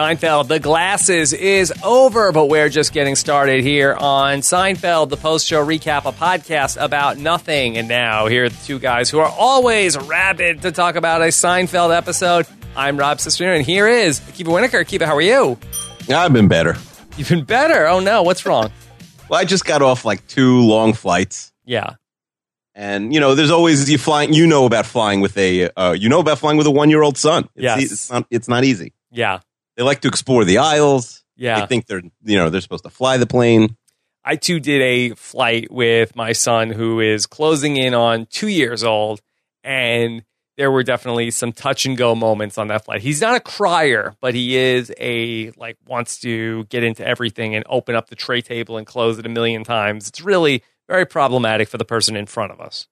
Seinfeld, The Glasses is over, but we're just getting started here on Seinfeld, the post show recap, a podcast about nothing. And now, here are the two guys who are always rabid to talk about a Seinfeld episode. I'm Rob Cesternino, and here is Kiva Wienerkur. Kiva, how are you? I've been better. You've been better. Oh no, what's wrong? Well, I just got off like two long flights, Yeah. and you know, there's always you flying. You know about flying with a, uh, you know about flying with a one year old son. It's, Yes. it's not. It's not easy. Yeah. They like to explore the aisles. Yeah. They think they're, you know, they're supposed to fly the plane. I too did a flight with my son who is closing in on two years old, and there were definitely some touch and go moments on that flight. He's not a crier, but he is a like wants to get into everything and open up the tray table and close it a million times. It's really very problematic for the person in front of us.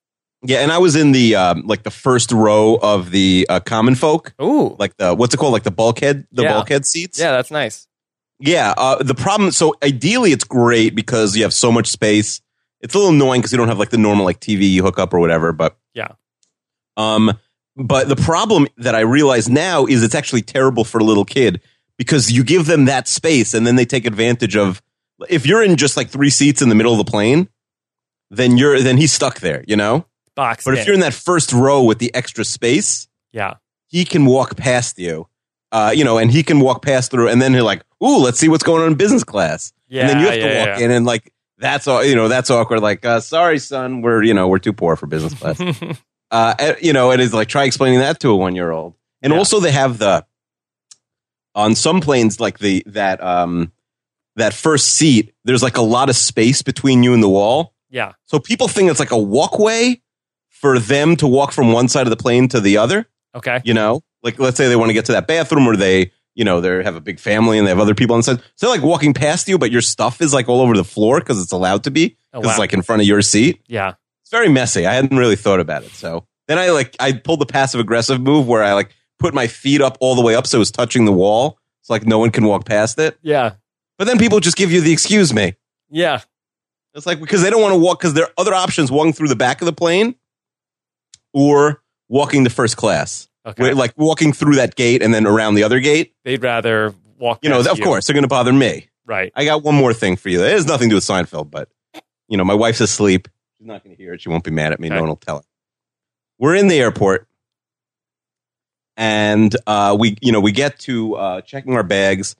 Yeah, and I was in the um, like the first row of the uh, common folk, Ooh, like the what's it called, like the bulkhead, the Yeah. bulkhead seats. yeah, that's nice. Yeah, uh, the problem. So ideally, it's great because you have so much space. It's a little annoying because you don't have like the normal like TV hookup or whatever. But Yeah. um, but the problem that I realize now is it's actually terrible for a little kid because you give them that space and then they take advantage of. If you're in just like three seats in the middle of the plane, then you're then he's stuck there, you know. Box. But if you're in that first row with the extra space, yeah, he can walk past you. Uh, you know, and he can walk past through, and then you're like, "Ooh, let's see what's going on in business class." yeah, and then you have to walk yeah. in and like that's all you know that's awkward like uh, sorry son we're you know we're too poor for business class uh and, you know it is like try explaining that to a one year old and Yeah. also they have the on some planes like the that um that first seat there's like a lot of space between you and the wall yeah, so people think it's like a walkway for them to walk from one side of the plane to the other okay, you know? Like let's say they want to get to that bathroom or they you know they have a big family and they have other people on the side. So they're like walking past you but your stuff is like all over the floor because it's allowed to be Oh, wow. it's like in front of your seat. Yeah, it's very messy. I hadn't really thought about it so. Then i like i pulled the passive aggressive move where i like put my feet up all the way up so it was touching the wall so like no one can walk past it. Yeah, but then people just give you the excuse me. Yeah. it's like because they don't want to walk because there are other options. Walking through the back of the plane or walking the first class Okay, Where, like walking through that gate and then around the other gate they'd rather walk. you know, of course, they're going to bother me. right? I got one more thing for you. It has nothing to do with Seinfeld, but you know, my wife's asleep. She's not going to hear it. She won't be mad at me. Okay. No one will tell her. We're in the airport, and uh, we, you know, we get to uh, checking our bags,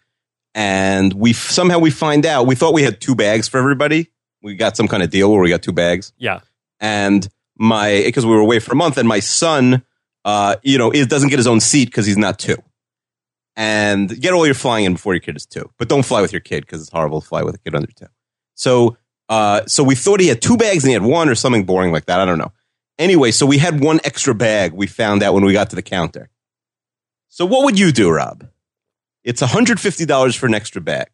and we f- somehow we find out we thought we had two bags for everybody. We got some kind of deal where we got two bags, Yeah, and my because we were away for a month, and my son, uh, you know, it doesn't get his own seat because he's not two. And get all your flying in before your kid is two, but don't fly with your kid because it's horrible to fly with a kid under two. So, uh, so we thought he had two bags and he had one or something boring like that. I don't know. Anyway, so we had one extra bag. We found out when we got to the counter. So what would you do, Rob? It's $150 for an extra bag.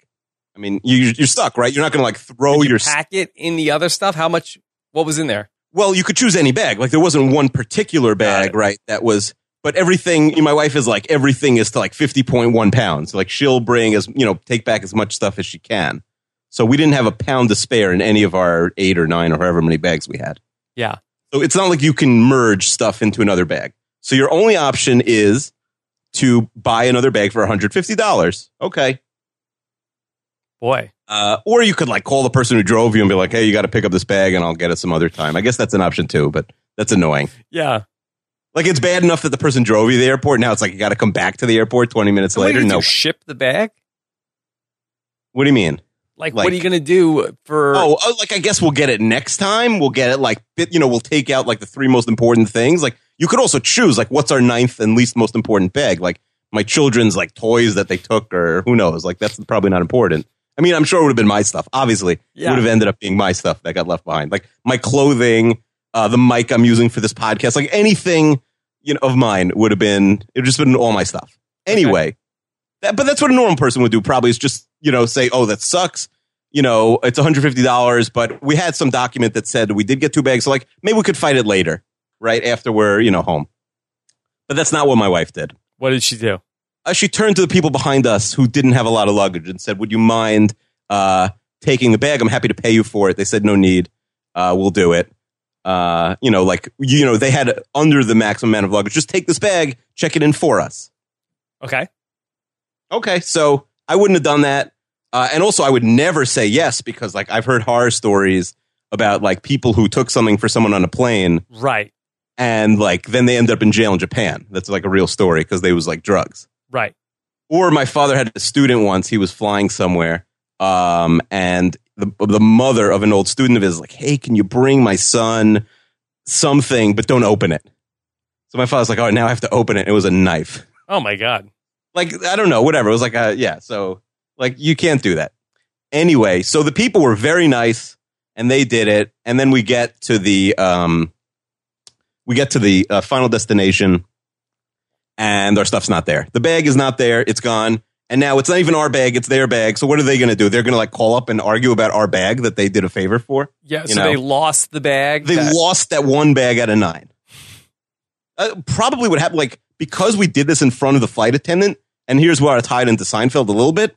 I mean, you, you're stuck, right? You're not going to like throw Did you your pack it in the other stuff. How much? What was in there? Well, you could choose any bag. Like there wasn't one particular bag, right? That was, but everything. My wife is like everything is to like fifty point one pounds. Like she'll bring as you know take back as much stuff as she can. So we didn't have a pound to spare in any of our eight or nine or however many bags we had. Yeah, So it's not like you can merge stuff into another bag. So your only option is to buy another bag for one hundred fifty dollars. Okay. boy. Uh, or you could like call the person who drove you and be like, "Hey, you got to pick up this bag, and I'll get it some other time." I guess that's an option too, but that's annoying. Yeah. Like it's bad enough that the person drove you to the airport. Now it's like you got to come back to the airport twenty minutes So what do later. you No, ship the bag. what do you mean? Like, Like- what are you going to do for? Oh, oh, like I guess we'll get it next time. We'll get it like. You know, we'll take out like the three most important things. Like you could also choose like what's our ninth and least most important bag. Like my children's like toys that they took, or who knows. Like that's probably not important. I mean, I'm sure it would have been my stuff. Obviously, Yeah. it would have ended up being my stuff that got left behind. Like my clothing, uh, the mic I'm using for this podcast, like anything you know of mine would have been. It would just been all my stuff. Anyway, that, but that's what a normal person would do. Probably is just you know say, oh, that sucks. You know, it's $150, but we had some document that said we did get two bags. So like maybe we could fight it later, right after we're you know home. But that's not what my wife did. What did she do? Uh, she turned to the people behind us who didn't have a lot of luggage and said, "Would you mind uh, taking the bag? I'm happy to pay you for it." They said, "No need. Uh, we'll do it." Uh, you know, like you know, they had under the maximum amount of luggage. Just take this bag, check it in for us. Okay. Okay, so I wouldn't have done that, uh, and also I would never say yes because like I've heard horror stories about like people who took something for someone on a plane Right. and like then they end up in jail in Japan. That's like a real story because they was like drugs. Right. Or my father had a student once. He was flying somewhere, um, and the the mother of an old student of his like, "Hey, can you bring my son something, but don't open it." So my father's like, "Oh, now I have to open it." It was a knife. Oh my God. Like I don't know, whatever. It was like a yeah. So like you can't do that. Anyway, so the people were very nice, and they did it. And then we get to the um, we get to the uh, final destination, and our stuff's not there. The bag is not there. It's gone. And now it's not even our bag; it's their bag. So what are they going to do? They're going to like call up and argue about our bag that they did a favor for. Yeah. So know. they lost the bag. They That- lost that one bag out of nine. Uh, probably would happened, like because we did this in front of the flight attendant, and here's where I tied into Seinfeld a little bit.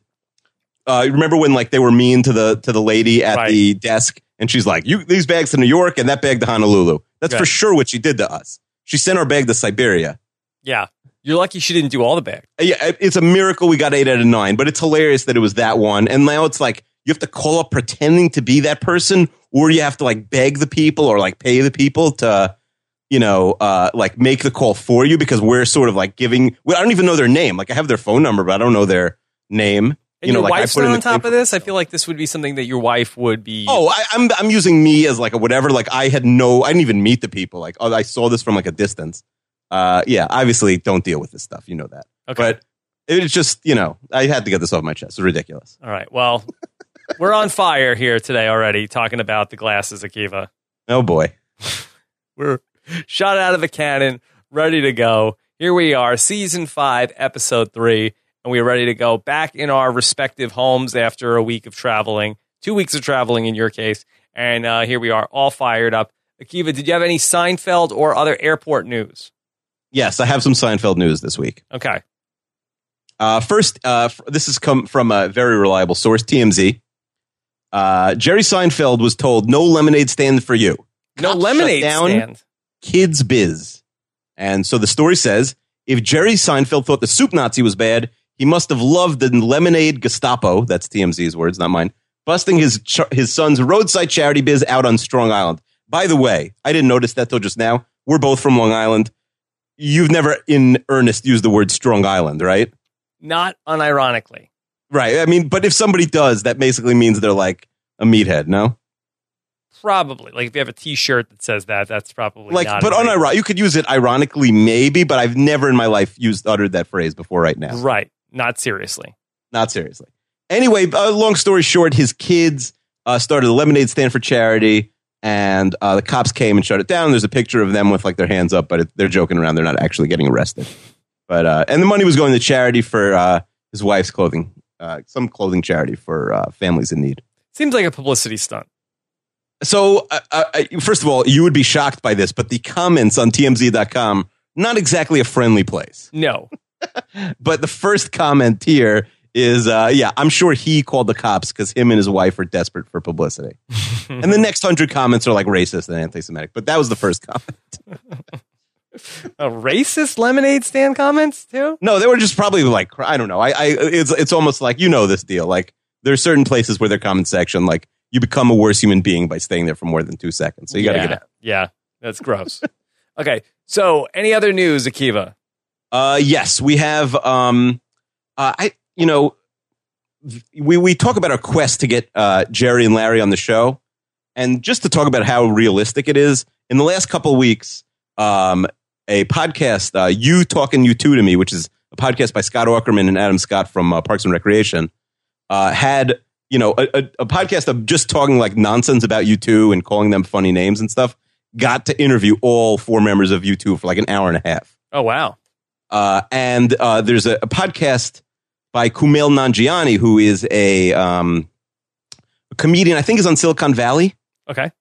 Uh, remember when like they were mean to the to the lady at Right. the desk, and she's like, "You these bags to New York and that bag to Honolulu." That's Yeah. for sure what she did to us. She sent our bag to Siberia. yeah. You're lucky she didn't do all the bag. Uh, Yeah, it's a miracle we got eight out of nine, but it's hilarious that it was that one. And now it's like you have to call up pretending to be that person, or you have to like beg the people or like pay the people to, you know, uh, like make the call for you because we're sort of like giving. Well, I don't even know their name. Like I have their phone number, but I don't know their name. And you know, your like I put not on top of this. I feel like this would be something that your wife would be. Oh, I, I'm I'm using me as like a whatever. Like I had no, I didn't even meet the people. Like oh, I saw this from like a distance. Uh, yeah, obviously don't deal with this stuff. You know that. okay. But it's just you know I had to get this off my chest. It's ridiculous. all right. Well, we're on fire here today already talking about the glasses, Akiva. Oh boy. We're shot out of the cannon, ready to go. Here we are, season five, episode three, and we're ready to go back in our respective homes after a week of traveling, two weeks of traveling in your case. And uh, here we are, all fired up. Akiva, did you have any Seinfeld or other airport news? Yes, I have some Seinfeld news this week. Okay. Uh, first, uh, f- this has come from a very reliable source, TMZ. Uh, Jerry Seinfeld was told no lemonade stand for you. No Cops lemonade shut down stand. Kids Biz. And so the story says if Jerry Seinfeld thought the soup Nazi was bad, he must have loved the lemonade Gestapo. That's TMZ's words, not mine. Busting his ch- his son's roadside charity biz out on Strong Island. By the way, I didn't notice that till just now. We're both from Long Island. You've never, in earnest, used the word Strong Island, right? Not unironically. Right. I mean, but if somebody does, that basically means they're like a meathead, no? Probably. Like if you have a t shirt that says that, that's probably Like, not but great- You could use it ironically, maybe, but I've never in my life used uttered that phrase before. Right now, Right. Not seriously. not seriously. Anyway, uh, long story short, his kids uh, started a lemonade stand for charity, and uh, the cops came and shut it down. There's a picture of them with like their hands up, but it, they're joking around. They're not actually getting arrested. But uh, and the money was going to charity for uh, his wife's clothing, uh, some clothing charity for uh, families in need. Seems like a publicity stunt. So, uh, first of all, you would be shocked by this, but the comments on TMZ.com, not exactly a friendly place. No. But the first comment here is, uh, yeah, I'm sure he called the cops because him and his wife are desperate for publicity. and the next hundred comments are like racist and anti Semitic. But that was the first comment. a racist lemonade stand comments too? No, they were just probably like, I don't know. I, I, it's, it's almost like, you know, this deal. Like, there are certain places where their comment section, like, you become a worse human being by staying there for more than two seconds. So you got to yeah. get out. Yeah, that's gross. okay, so any other news, Akiva? Uh, yes, we have. Um, uh, I, you know, we we talk about our quest to get uh, Jerry and Larry on the show, and just to talk about how realistic it is. In the last couple of weeks, um, a podcast, uh, you talking U2 to me, which is a podcast by Scott Aukerman and Adam Scott from uh, Parks and Recreation, uh, had you know a, a, a podcast of just talking like nonsense about U2 and calling them funny names and stuff. Got to interview all four members of U2 for like an hour and a half. Oh wow. Uh, and uh, there's a, a podcast by Kumail Nanjiani, who is a, um, a comedian. I think is on Silicon Valley. Okay.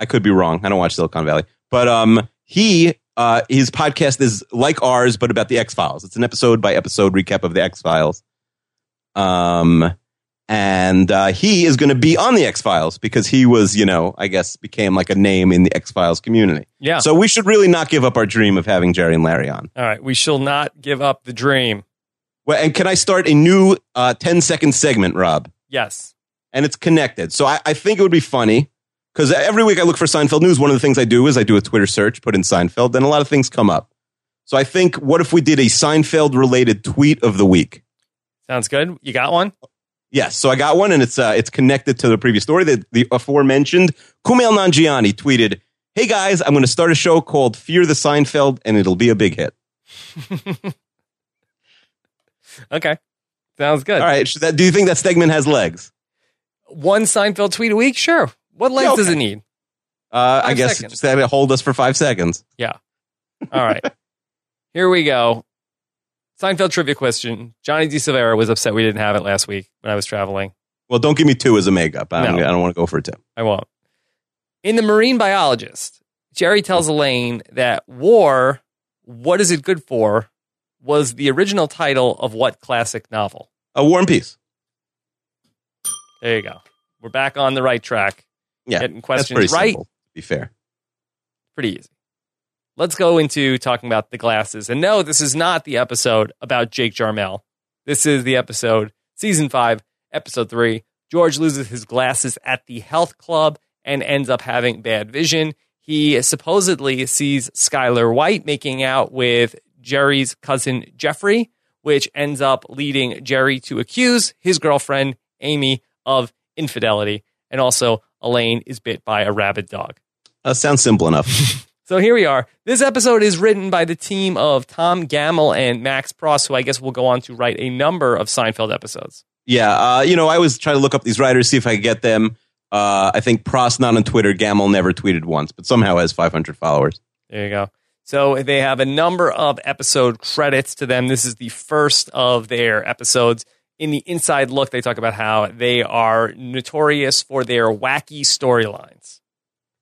I could be wrong. I don't watch Silicon Valley, but um, he uh, his podcast is like ours, but about the X Files. It's an episode by episode recap of the X Files. Um, and uh, he is going to be on the X Files because he was, you know, I guess became like a name in the X Files community. Yeah. So we should really not give up our dream of having Jerry and Larry on. All right. We shall not give up the dream. Well, and can I start a new uh, 10 second segment, Rob? Yes. And it's connected. So I, I think it would be funny because every week I look for Seinfeld news. One of the things I do is I do a Twitter search, put in Seinfeld, and a lot of things come up. So I think, what if we did a Seinfeld related tweet of the week? Sounds good. You got one? Yes. So I got one, and it's uh, it's connected to the previous story. The, the aforementioned Kumail Nanjiani tweeted, "Hey guys, I'm going to start a show called Fear the Seinfeld, and it'll be a big hit." okay. Sounds good. All right. That, do you think that segment has legs? One Seinfeld tweet a week? Sure. What legs okay. does it need? Uh, I guess seconds. just had to hold us for five seconds. Yeah. All right. Here we go. Seinfeld trivia question. Johnny D. Silvera was upset we didn't have it last week when I was traveling. Well, don't give me two as a makeup. I don't, No. I don't want to go for two. I won't. In The Marine Biologist, Jerry tells Elaine that war, what is it good for, was the original title of what classic novel? A War and Peace. There you go. We're back on the right track. Yeah, Getting questions pretty right. simple. To be fair. Pretty easy. Let's go into talking about the glasses. And no, this is not the episode about Jake Jarmel. This is the episode, season five, episode three. George loses his glasses at the health club and ends up having bad vision. He supposedly sees Skyler White making out with Jerry's cousin Jeffrey, which ends up leading Jerry to accuse his girlfriend, Amy, of infidelity. And also, Elaine is bit by a rabid dog. Uh, sounds simple enough. So here we are. This episode is written by the team of Tom Gammill and Max Pross, who I guess will go on to write a number of Seinfeld episodes. yeah, uh, you know, I always try to look up these writers, see if I can get them. Uh, I think Pross not on Twitter. Gammill never tweeted once, but somehow has 500 followers. There you go. So they have a number of episode credits to them. This is the first of their episodes. In the inside look, they talk about how they are notorious for their wacky storylines.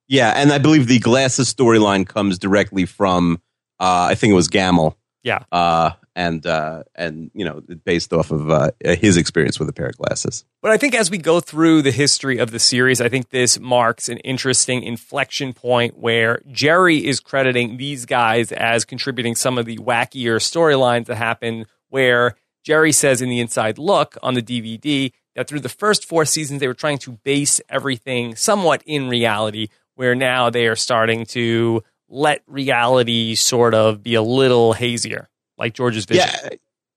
Yeah, and I believe the glasses storyline comes directly from uh, I think it was Gammill. Yeah. Uh, and uh, and you know, based off of uh, his experience with a pair of glasses. But I think as we go through the history of the series, I think this marks an interesting inflection point where Jerry is crediting these guys as contributing some of the wackier storylines that happen. Where Jerry says in the inside look on the DVD that through the first four seasons, they were trying to base everything somewhat in reality, where now they are starting to let reality sort of be a little hazier, like George's vision. Yeah,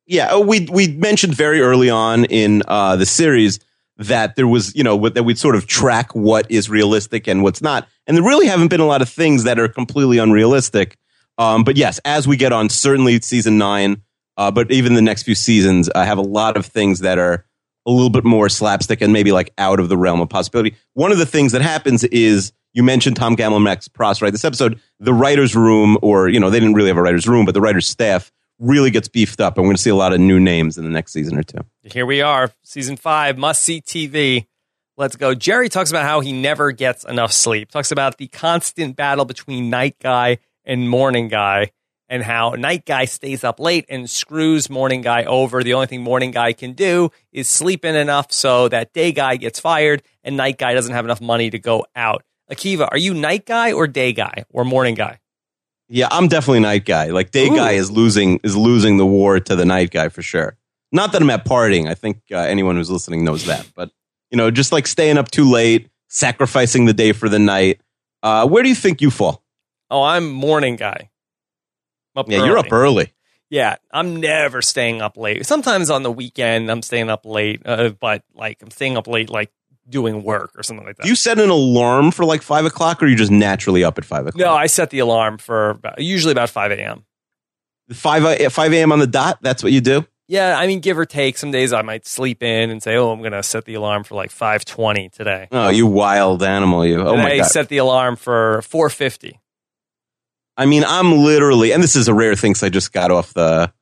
yeah. oh, We we mentioned very early on in uh, the series that there was you know that we'd sort of track what is realistic and what's not, and there really haven't been a lot of things that are completely unrealistic. Um, but yes, as we get on, certainly season nine, uh, but even the next few seasons, I have a lot of things that are a little bit more slapstick and maybe like out of the realm of possibility. One of the things that happens is you mentioned Tom Gammill and Max Pross, right? This episode, the writer's room, or, you know, they didn't really have a writer's room, but the writer's staff really gets beefed up. And we're going to see a lot of new names in the next season or two. Here we are, season five, must see TV. Let's go. Jerry talks about how he never gets enough sleep. Talks about the constant battle between night guy and morning guy, and how night guy stays up late and screws morning guy over. The only thing morning guy can do is sleep in enough so that day guy gets fired and night guy doesn't have enough money to go out. Akiva, are you night guy or day guy or morning guy? Yeah, I'm definitely night guy. Like day Ooh. guy is losing is losing the war to the night guy for sure. Not that I'm at partying. I think uh, anyone who's listening knows that. But you know, just like staying up too late, sacrificing the day for the night. Uh, where do you think you fall? Oh, I'm morning guy. I'm up Yeah, you're up early. Yeah, I'm never staying up late. Sometimes on the weekend, I'm staying up late, uh, but like I'm staying up late, like doing work or something like that. Do you set an alarm for like five o'clock, or are you just naturally up at five o'clock? no, I set the alarm for about, usually about 5 a.m. five uh, five a.m. on the dot. That's what you do. Yeah, I mean, give or take. Some days I might sleep in and say, "Oh, I'm going to set the alarm for like 5:20 today." Oh, you wild animal! You. Oh my Today, god. set the alarm for 4:50. I mean, I'm literally, and this is a rare thing. Cause I just got off the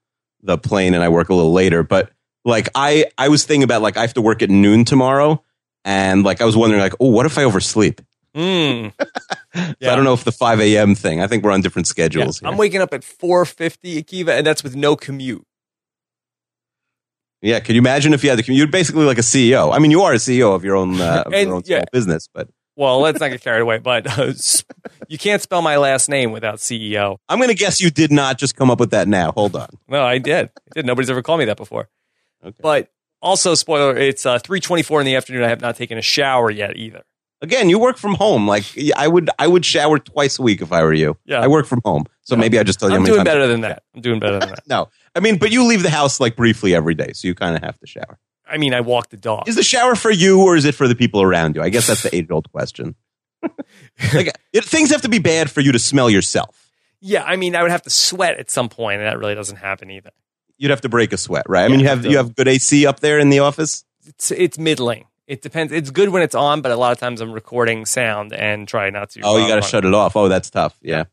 the plane and I work a little later. But like, I I was thinking about like I have to work at noon tomorrow, and like I was wondering like, oh, what if I oversleep? Mm. So I don't know if the five a.m. thing. I think we're on different Yeah, schedules. here. I'm waking up at 4:50, Akiva, and that's with no commute. yeah, could you imagine if you had to? You're basically like a CEO. I mean, you are a CEO of your own uh, of And, your own small yeah. business, but Well, let's not get carried away, but uh, you can't spell my last name without CEO. I'm going to guess you did not just come up with that now. Hold on. No, I did. I did. Nobody's ever called me that before. Okay. But also, spoiler, it's uh, 3.24 in the afternoon. I have not taken a shower yet either. Again, you work from home. Like I would, I would shower twice a week if I were you. Yeah. I work from home, so No. maybe I just tell you. I'm many doing better than that. I'm doing better than that. No, I mean, but you leave the house like briefly every day, so you kind of have to shower. I mean, I walk the dog. Is the shower for you or is it for the people around you? I guess that's the age old question. like it, things have to be bad for you to smell yourself. Yeah, I mean, I would have to sweat at some point, and that really doesn't happen either. You'd have to break a sweat, right? I mean, you have you have good AC up there in the office. It's it's middling. It depends. It's good when it's on, but a lot of times I'm recording sound and try not to. Oh, you got to uh, shut it off. Oh, that's tough. Yeah.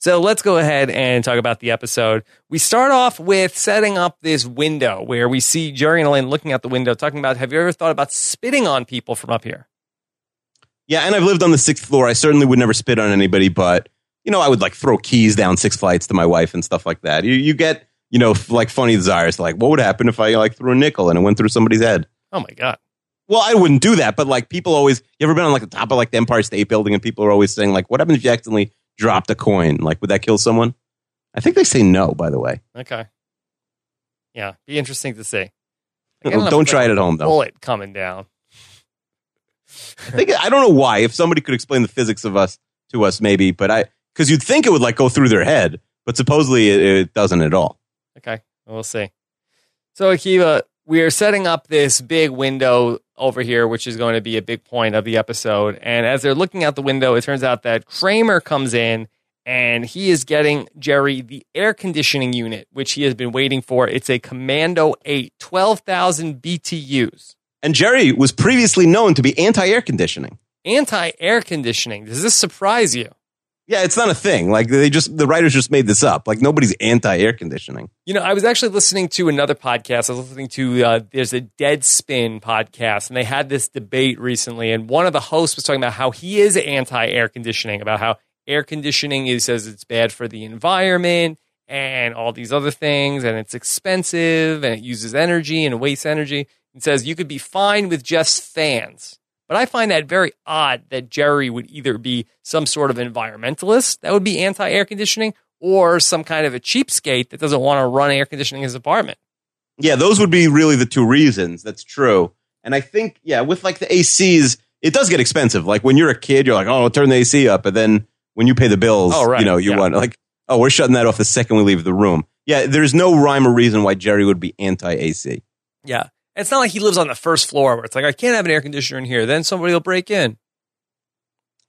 So let's go ahead and talk about the episode. We start off with setting up this window where we see Jerry and Elaine looking out the window, talking about, "Have you ever thought about spitting on people from up here?" Yeah, and I've lived on the sixth floor. I certainly would never spit on anybody, but you know, I would like throw keys down six flights to my wife and stuff like that. You you get you know like funny desires, like what would happen if I like threw a nickel and it went through somebody's head? Oh my god! Well, I wouldn't do that, but like people always. You ever been on like the top of like the Empire State Building and people are always saying like, "What happens if you accidentally dropped a coin? Like, would that kill someone?" I think they say no. By the way, Okay, yeah, be interesting to see. Oh, don't try it at home though. Bullet coming down. I think I don't know why. If somebody could explain the physics of us to us, maybe. But I because you'd think it would like go through their head, but supposedly it, it doesn't at all. We'll see. So Akiva, we are setting up this big window over here, which is going to be a big point of the episode. And as they're looking out the window, it turns out that Kramer comes in and he is getting Jerry the air conditioning unit, which he has been waiting for. It's a Commando 8, 12,000 BTUs. And Jerry was previously known to be anti-air conditioning. Anti air conditioning. Does this surprise you? Yeah, it's not a thing. Like they just the writers just made this up. Like nobody's anti-air conditioning. You know, I was actually listening to another podcast. I was listening to uh, there's a Deadspin podcast, and they had this debate recently. And one of the hosts was talking about how he is anti-air conditioning, about how air conditioning he says it's bad for the environment and all these other things, and it's expensive and it uses energy and wastes energy. He says you could be fine with just fans. But I find that very odd that Jerry would either be some sort of environmentalist that would be anti air conditioning or some kind of a cheapskate that doesn't want to run air conditioning in his apartment. Yeah, those would be really the two reasons. That's true. And I think yeah, with like the ACs, it does get expensive. Like when you're a kid, you're like, "Oh, turn the AC up." But then when you pay the bills, Oh, right. you know, you Yeah. want like, "Oh, we're shutting that off the second we leave the room." Yeah, there's no rhyme or reason why Jerry would be anti-AC. Yeah. It's not like he lives on the first floor where it's like, I can't have an air conditioner in here. Then somebody will break in.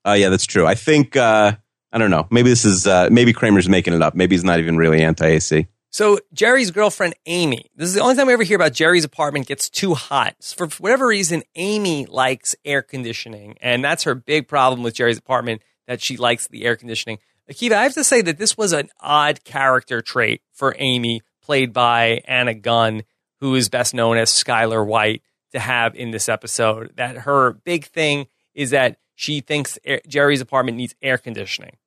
Uh, yeah, that's true. I think uh, I don't know. Maybe this is uh, maybe Kramer's making it up. Maybe he's not even really anti-AC. So Jerry's girlfriend Amy. This is the only time we ever hear about Jerry's apartment gets too hot. For whatever reason, Amy likes air conditioning, and that's her big problem with Jerry's apartment that she likes the air conditioning. Akiva, I have to say that this was an odd character trait for Amy, played by Anna Gunn, who is best known as Skyler White, to have in this episode. That her big thing is that she thinks air- Jerry's apartment needs air conditioning.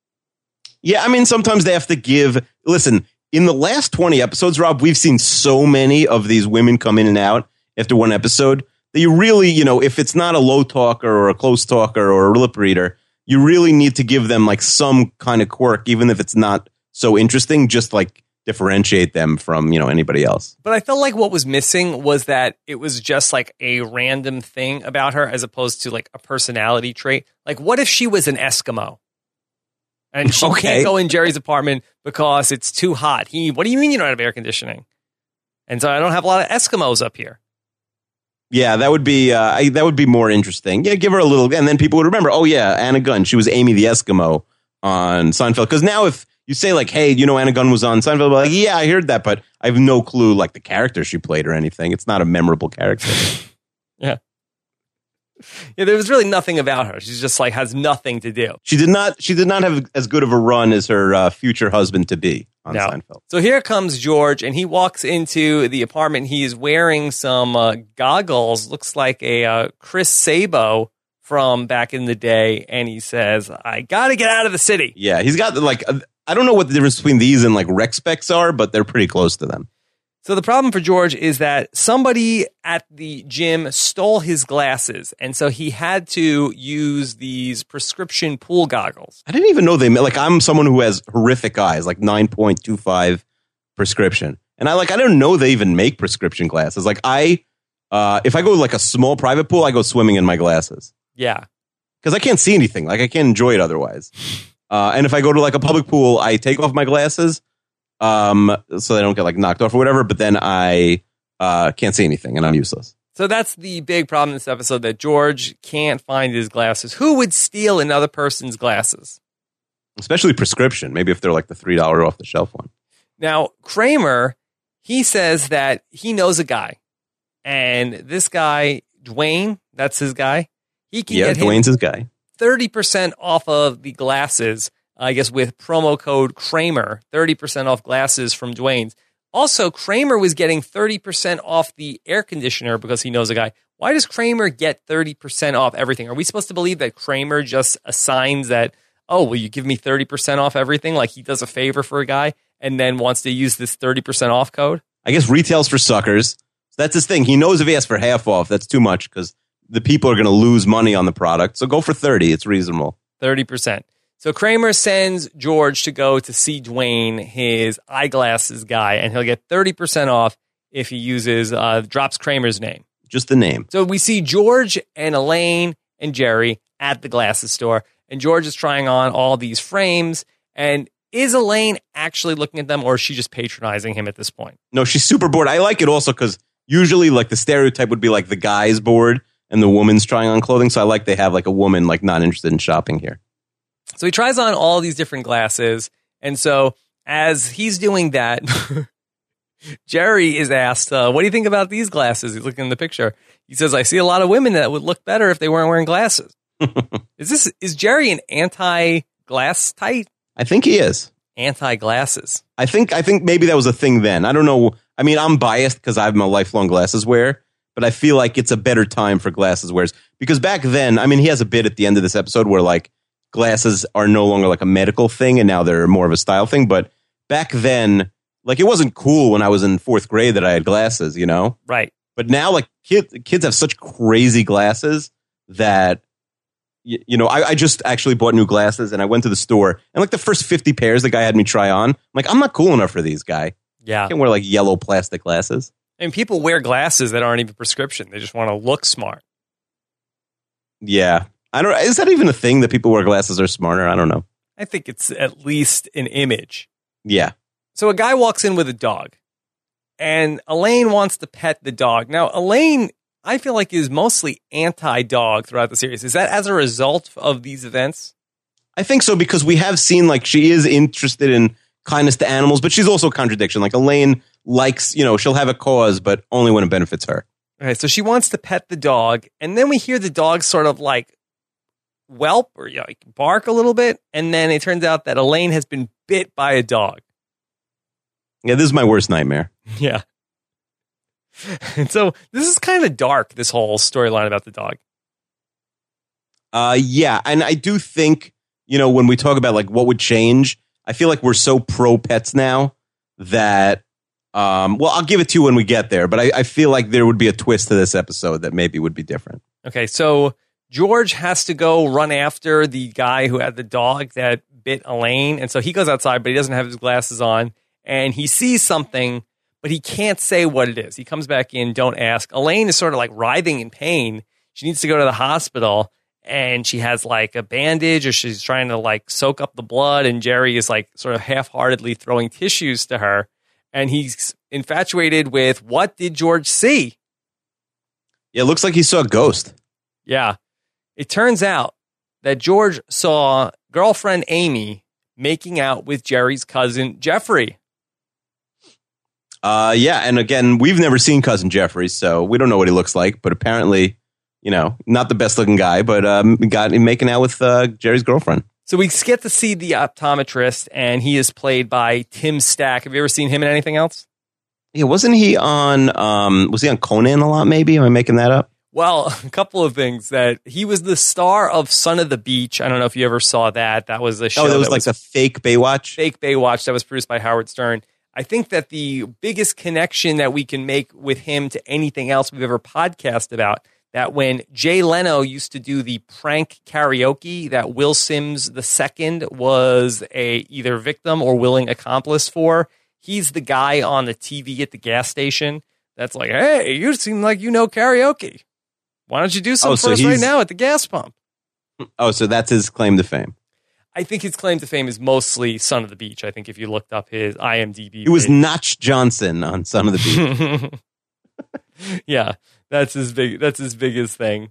Yeah, I mean, sometimes they have to give. Listen, in the last 20 episodes, Rob, we've seen so many of these women come in and out after one episode that you really, you know, if it's not a low talker or a close talker or a lip reader, you really need to give them like some kind of quirk, even if it's not so interesting, just like differentiate them from, you know, anybody else. But I felt like what was missing was that it was just like a random thing about her as opposed to like a personality trait. Like, what if she was an Eskimo? And she Okay. can't go in Jerry's apartment because it's too hot. He, what do you mean you don't have air conditioning? And so I don't have a lot of Eskimos up here. Yeah, that would be uh, I, that would be more interesting. Yeah, give her a little, and then people would remember. Oh yeah, Anna Gunn. She was Amy the Eskimo on Seinfeld. Because now, if you say like, "Hey, you know, Anna Gunn was on Seinfeld," like, yeah, I heard that, but I have no clue like the character she played or anything. It's not a memorable character. Yeah, Yeah, there was really nothing about her. She's just like has nothing to do. she did not. She did not have as good of a run as her uh, future husband to be on No. Seinfeld. So here comes George, and he walks into the apartment. He is wearing some uh, goggles, looks like a uh, Chris Sabo from back in the day, and he says, "I got to get out of the city." Yeah, he's got like I don't know what the difference between these and like rec specs are, but they're pretty close to them. So the problem for George is that somebody at the gym stole his glasses, and so he had to use these prescription pool goggles. I didn't even know they like. I'm someone who has horrific eyes, like nine point two five prescription, and I like. I don't know they even make prescription glasses. Like I, uh, if I go like a small private pool, I go swimming in my glasses Yeah. because I can't see anything. Like I can't enjoy it otherwise. Uh, and if I go to like a public pool, I take off my glasses, um, so they don't get like knocked off or whatever. But then I uh, can't see anything, and I'm useless. So that's the big problem in this episode that George can't find his glasses. Who would steal another person's glasses? Especially prescription. Maybe if they're like the three dollar off the shelf one. Now, Kramer, he says that he knows a guy. And this guy, Dwayne, that's his guy. He can Yeah, get him Dwayne's his guy. 30% off of the glasses, I guess with promo code Kramer, 30% off glasses from Dwayne's. Also, Kramer was getting 30% off the air conditioner because he knows a guy. Why does Kramer get 30% off everything? Are we supposed to believe that Kramer just assigns that, oh, will you give me 30% off everything? Like he does a favor for a guy and then wants to use this 30% off code? I guess retail's for suckers. That's his thing. He knows if he asks for half off, that's too much because the people are going to lose money on the product. So go for 30. It's reasonable. 30%. So Kramer sends George to go to see Dwayne, his eyeglasses guy, and he'll get 30% off if he uses, uh, drops Kramer's name. Just the name. So we see George and Elaine and Jerry at the glasses store, and George is trying on all these frames. And is Elaine actually looking at them, or is she just patronizing him at this point? No, she's super bored. I like it also because usually like the stereotype would be like the guy's bored and the woman's trying on clothing. So I like they have like a woman like not interested in shopping here. So he tries on all these different glasses. And so as he's doing that, Jerry is asked, uh, What do you think about these glasses? He's looking in the picture. He says, I see a lot of women that would look better if they weren't wearing glasses. is this is Jerry an anti glass tight? I think he is. Anti glasses. I think I think maybe that was a thing then. I don't know. I mean, I'm biased because I'm a lifelong glasses wearer, but I feel like it's a better time for glasses wearers because back then, I mean, he has a bit at the end of this episode where like glasses are no longer like a medical thing and now they're more of a style thing. But back then, like it wasn't cool when I was in fourth grade that I had glasses, you know. Right. But now, like kids, kids have such crazy glasses that y- you know. I, I just actually bought new glasses, and I went to the store, and like the first fifty pairs, the guy had me try on. I'm like, I'm not cool enough for these, guy. Yeah, I can't wear like yellow plastic glasses. And people wear glasses that aren't even prescription. They just want to look smart. Yeah, I don't. Is that even a thing that people wear glasses are smarter? I don't know. I think it's at least an image. Yeah, So a guy walks in with a dog, and Elaine wants to pet the dog. Now, Elaine, I feel like is mostly anti-dog throughout the series. Is that as a result of these events? I think so because we have seen like she is interested in kindness to animals, but she's also a contradiction. Like Elaine likes, you know, she'll have a cause, but only when it benefits her. Okay, so she wants to pet the dog, and then we hear the dog sort of like whelp or you know, like bark a little bit, and then it turns out that Elaine has been bit by a dog. Yeah, this is my worst nightmare. Yeah. And so this is kind of dark, this whole storyline about the dog. Uh, yeah, and I do think you know when we talk about like what would change, I feel like we're so pro pets now that um, well, I'll give it to you when we get there, but I, I feel like there would be a twist to this episode that maybe would be different. Okay, so George has to go run after the guy who had the dog that bit Elaine. And so he goes outside, but he doesn't have his glasses on. And he sees something, but he can't say what it is. He comes back in, don't ask. Elaine is sort of like writhing in pain. She needs to go to the hospital and she has like a bandage or she's trying to like soak up the blood. And Jerry is like sort of half heartedly throwing tissues to her. And he's infatuated with what did George see? Yeah, it looks like he saw a ghost. Yeah. It turns out that George saw girlfriend Amy making out with Jerry's cousin Jeffrey. Uh, yeah, and again, we've never seen cousin Jeffrey, so we don't know what he looks like. But apparently, you know, not the best looking guy, but um, got him making out with uh, Jerry's girlfriend. So we get to see the optometrist, and he is played by Tim Stack. Have you ever seen him in anything else? Yeah, wasn't he on? Um, was he on Conan a lot? Maybe am I making that up? Well, a couple of things that he was the star of Son of the Beach. I don't know if you ever saw that. That was a show Oh, that was that like a fake Baywatch. fake Baywatch that was produced by Howard Stern. I think that the biggest connection that we can make with him to anything else we've ever podcast about that when Jay Leno used to do the prank karaoke that Will Sims II was a either victim or willing accomplice for, he's the guy on the TV at the gas station that's like, "Hey, you seem like you know karaoke. Why don't you do some Oh, so for us right now at the gas pump?" Oh, so that's his claim to fame. I think his claim to fame is mostly Son of the Beach. I think if you looked up his IMDb, it was page. Notch Johnson on Son of the Beach. yeah, that's his big. That's his biggest thing.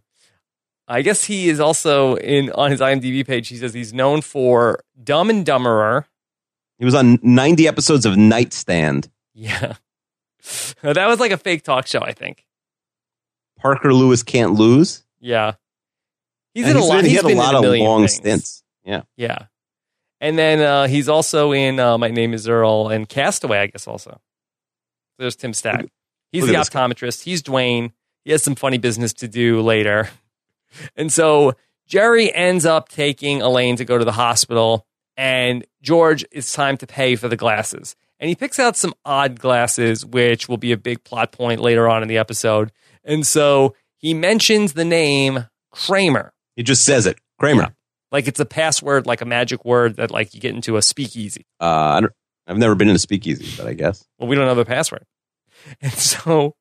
I guess he is also in on his IMDb page. He says he's known for Dumb and Dumberer. he was on 90 episodes of Nightstand. Yeah, that was like a fake talk show. I think. Parker Lewis can't lose. Yeah, he's And in a lot. been- he had a lot of long things. stints. Yeah. Yeah, and then uh, he's also in uh, My Name Is Earl and Castaway. I guess also. There's Tim Stack. He's the guy. optometrist. He's Dwayne. He has some funny business to do later. And so Jerry ends up taking Elaine to go to the hospital, and George, it's time to pay for the glasses. And he picks out some odd glasses, which will be a big plot point later on in the episode. And so he mentions the name Kramer, He just says it. Kramer. Yeah. like it's a password, like a magic word that like you get into a speakeasy. Uh, I don't, I've never been in a speakeasy, but I guess. Well, we don't know the password. And so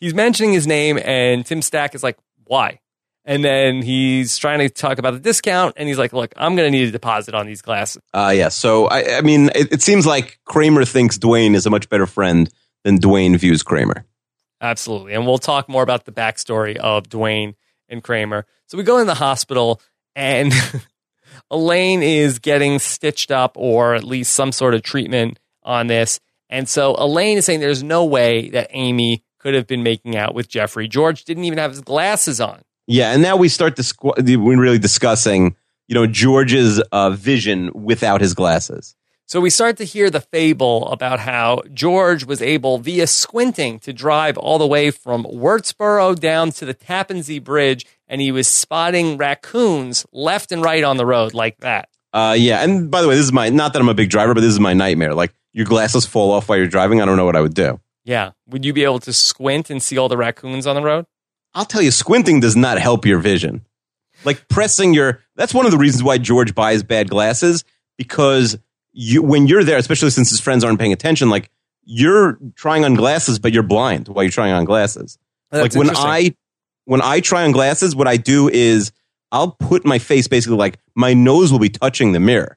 he's mentioning his name, and Tim Stack is like, why? And then he's trying to talk about the discount, and he's like, look, I'm going to need a deposit on these glasses. Uh, yeah. So, I, I mean, it, it seems like Kramer thinks Dwayne is a much better friend than Dwayne views Kramer. Absolutely. And we'll talk more about the backstory of Dwayne and Kramer. So we go in the hospital, and Elaine is getting stitched up or at least some sort of treatment on this. And so Elaine is saying there's no way that Amy could have been making out with Jeffrey. George didn't even have his glasses on. Yeah. And now we start to squ- we're really discussing, you know, George's uh, vision without his glasses. So we start to hear the fable about how George was able, via squinting, to drive all the way from Wurtsboro down to the Tappan Zee Bridge, and he was spotting raccoons left and right on the road like that. Uh, yeah. And by the way, this is my, not that I'm a big driver, but this is my nightmare. Like, your glasses fall off while you're driving. I don't know what I would do. Yeah. Would you be able to squint and see all the raccoons on the road? I'll tell you, squinting does not help your vision. Like pressing your, that's one of the reasons why George buys bad glasses because you, when you're there, especially since his friends aren't paying attention, like you're trying on glasses, but you're blind while you're trying on glasses. That's like when. I, when I try on glasses, what I do is I'll put my face basically like my nose will be touching the mirror.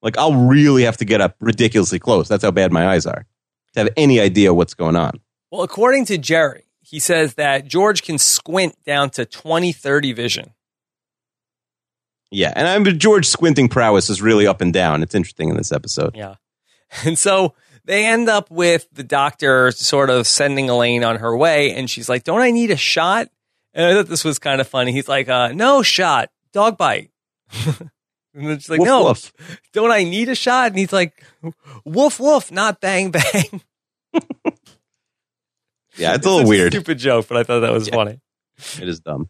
Like I'll really have to get up ridiculously close. That's how bad my eyes are to have any idea what's going on. Well, according to Jerry, he says that George can squint down to 20 30 vision. Yeah, and I'm George squinting prowess is really up and down. It's interesting in this episode. Yeah. And so they end up with the doctor sort of sending Elaine on her way. And she's like, Don't I need a shot? And I thought this was kind of funny. He's like, uh, No shot, dog bite. and then she's like, Woof, No, woof. don't I need a shot? And he's like, Woof, woof, not bang, bang. Yeah, it's a little weird. Stupid joke, but I thought that was Yeah. funny. It is dumb.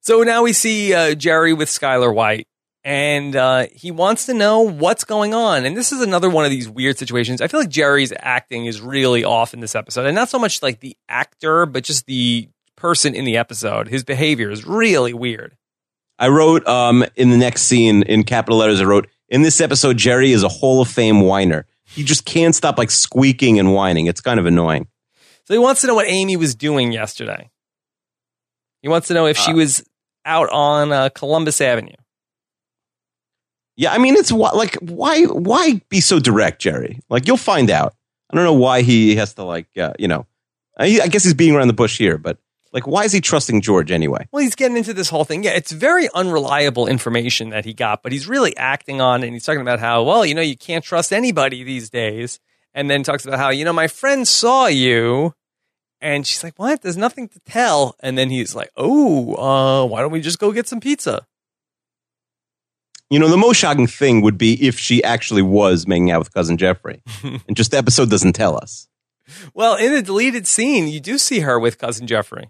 So now we see uh, Jerry with Skyler White, and uh, he wants to know what's going on. And this is another one of these weird situations. I feel like Jerry's acting is really off in this episode, and not so much like the actor, but just the person in the episode. His behavior is really weird. I wrote um, in the next scene in capital letters. I wrote in this episode, Jerry is a Hall of Fame whiner. He just can't stop like squeaking and whining. It's kind of annoying. So he wants to know what Amy was doing yesterday. He wants to know if she Uh. was out on uh, Columbus Avenue. Yeah, I mean, it's like why why be so direct, Jerry? Like you'll find out. I don't know why he has to like uh, you know. I, I guess he's being around the bush here, but like, why is he trusting George anyway? Well, he's getting into this whole thing. Yeah, it's very unreliable information that he got, but he's really acting on it. And he's talking about how, well, you know, you can't trust anybody these days. And then talks about how, you know, my friend saw you. And she's like, what? There's nothing to tell. And then he's like, oh, uh, why don't we just go get some pizza? You know, the most shocking thing would be if she actually was making out with cousin Jeffrey, and just the episode doesn't tell us. Well, in the deleted scene, you do see her with cousin Jeffrey.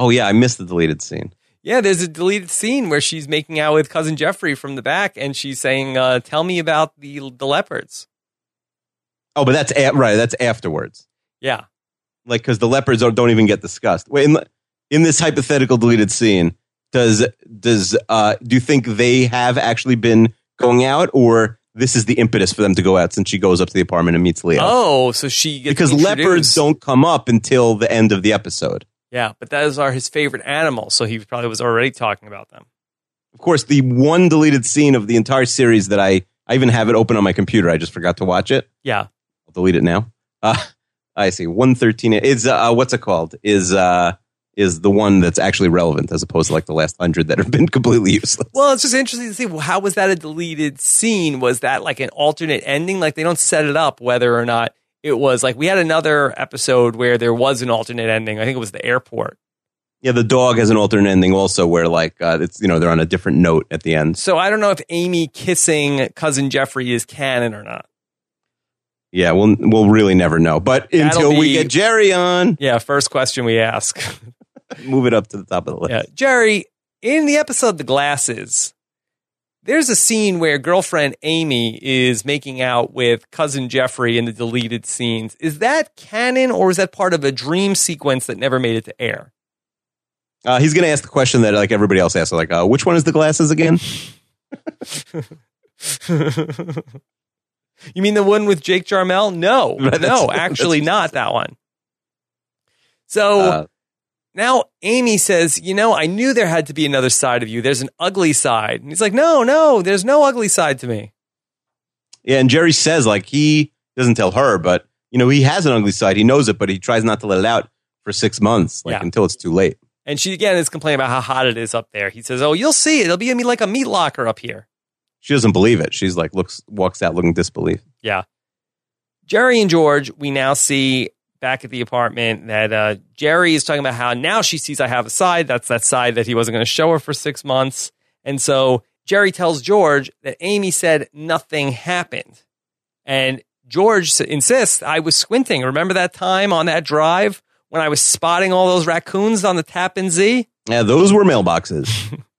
Oh yeah, I missed the deleted scene. Yeah, there's a deleted scene where she's making out with cousin Jeffrey from the back, and she's saying, uh, "Tell me about the the leopards." Oh, but that's a- right. That's afterwards. Yeah. Like because the leopards don't, don't even get discussed. Wait, in, in this hypothetical deleted scene, does does uh, do you think they have actually been going out, or this is the impetus for them to go out since she goes up to the apartment and meets Leo? Oh, so she gets because leopards don't come up until the end of the episode. Yeah, but those are his favorite animals, so he probably was already talking about them. Of course, the one deleted scene of the entire series that I I even have it open on my computer. I just forgot to watch it. Yeah. I'll delete it now. Uh, I see. One thirteen is uh, what's it called? Is uh is the one that's actually relevant as opposed to like the last hundred that have been completely useless. Well, it's just interesting to see well, how was that a deleted scene? Was that like an alternate ending? Like they don't set it up whether or not it was like we had another episode where there was an alternate ending. I think it was the airport. Yeah, the dog has an alternate ending also, where like uh, it's you know they're on a different note at the end. So I don't know if Amy kissing cousin Jeffrey is canon or not. Yeah, we'll we'll really never know. But That'll until we get Jerry on, Yeah, first question we ask. move it up to the top of the list. Yeah, Jerry, in the episode The Glasses, there's a scene where girlfriend Amy is making out with cousin Jeffrey in the deleted scenes. Is that canon or is that part of a dream sequence that never made it to air? Uh, he's going to ask the question that like everybody else asks, like, uh, which one is the glasses again? you mean the one with Jake Jarmel? No, no, actually not that one. So Uh, now Amy says, You know, I knew there had to be another side of you. There's an ugly side. And he's like, No, no, there's no ugly side to me. yeah, and Jerry says like he doesn't tell her, but you know he has an ugly side. He knows it, but he tries not to let it out for six months, like Yeah. until it's too late. And she again is complaining about how hot it is up there. He says, Oh, you'll see. It'll be like a meat locker up here. She doesn't believe it. She's like looks walks out looking disbelief. Yeah. Jerry and George, we now see back at the apartment that uh, Jerry is talking about how now she sees I have a side. That's that side that he wasn't going to show her for six months. And so Jerry tells George that Amy said nothing happened. And George insists I was squinting. Remember that time on that drive when I was spotting all those raccoons on the Tappan Zee? Yeah, those were mailboxes.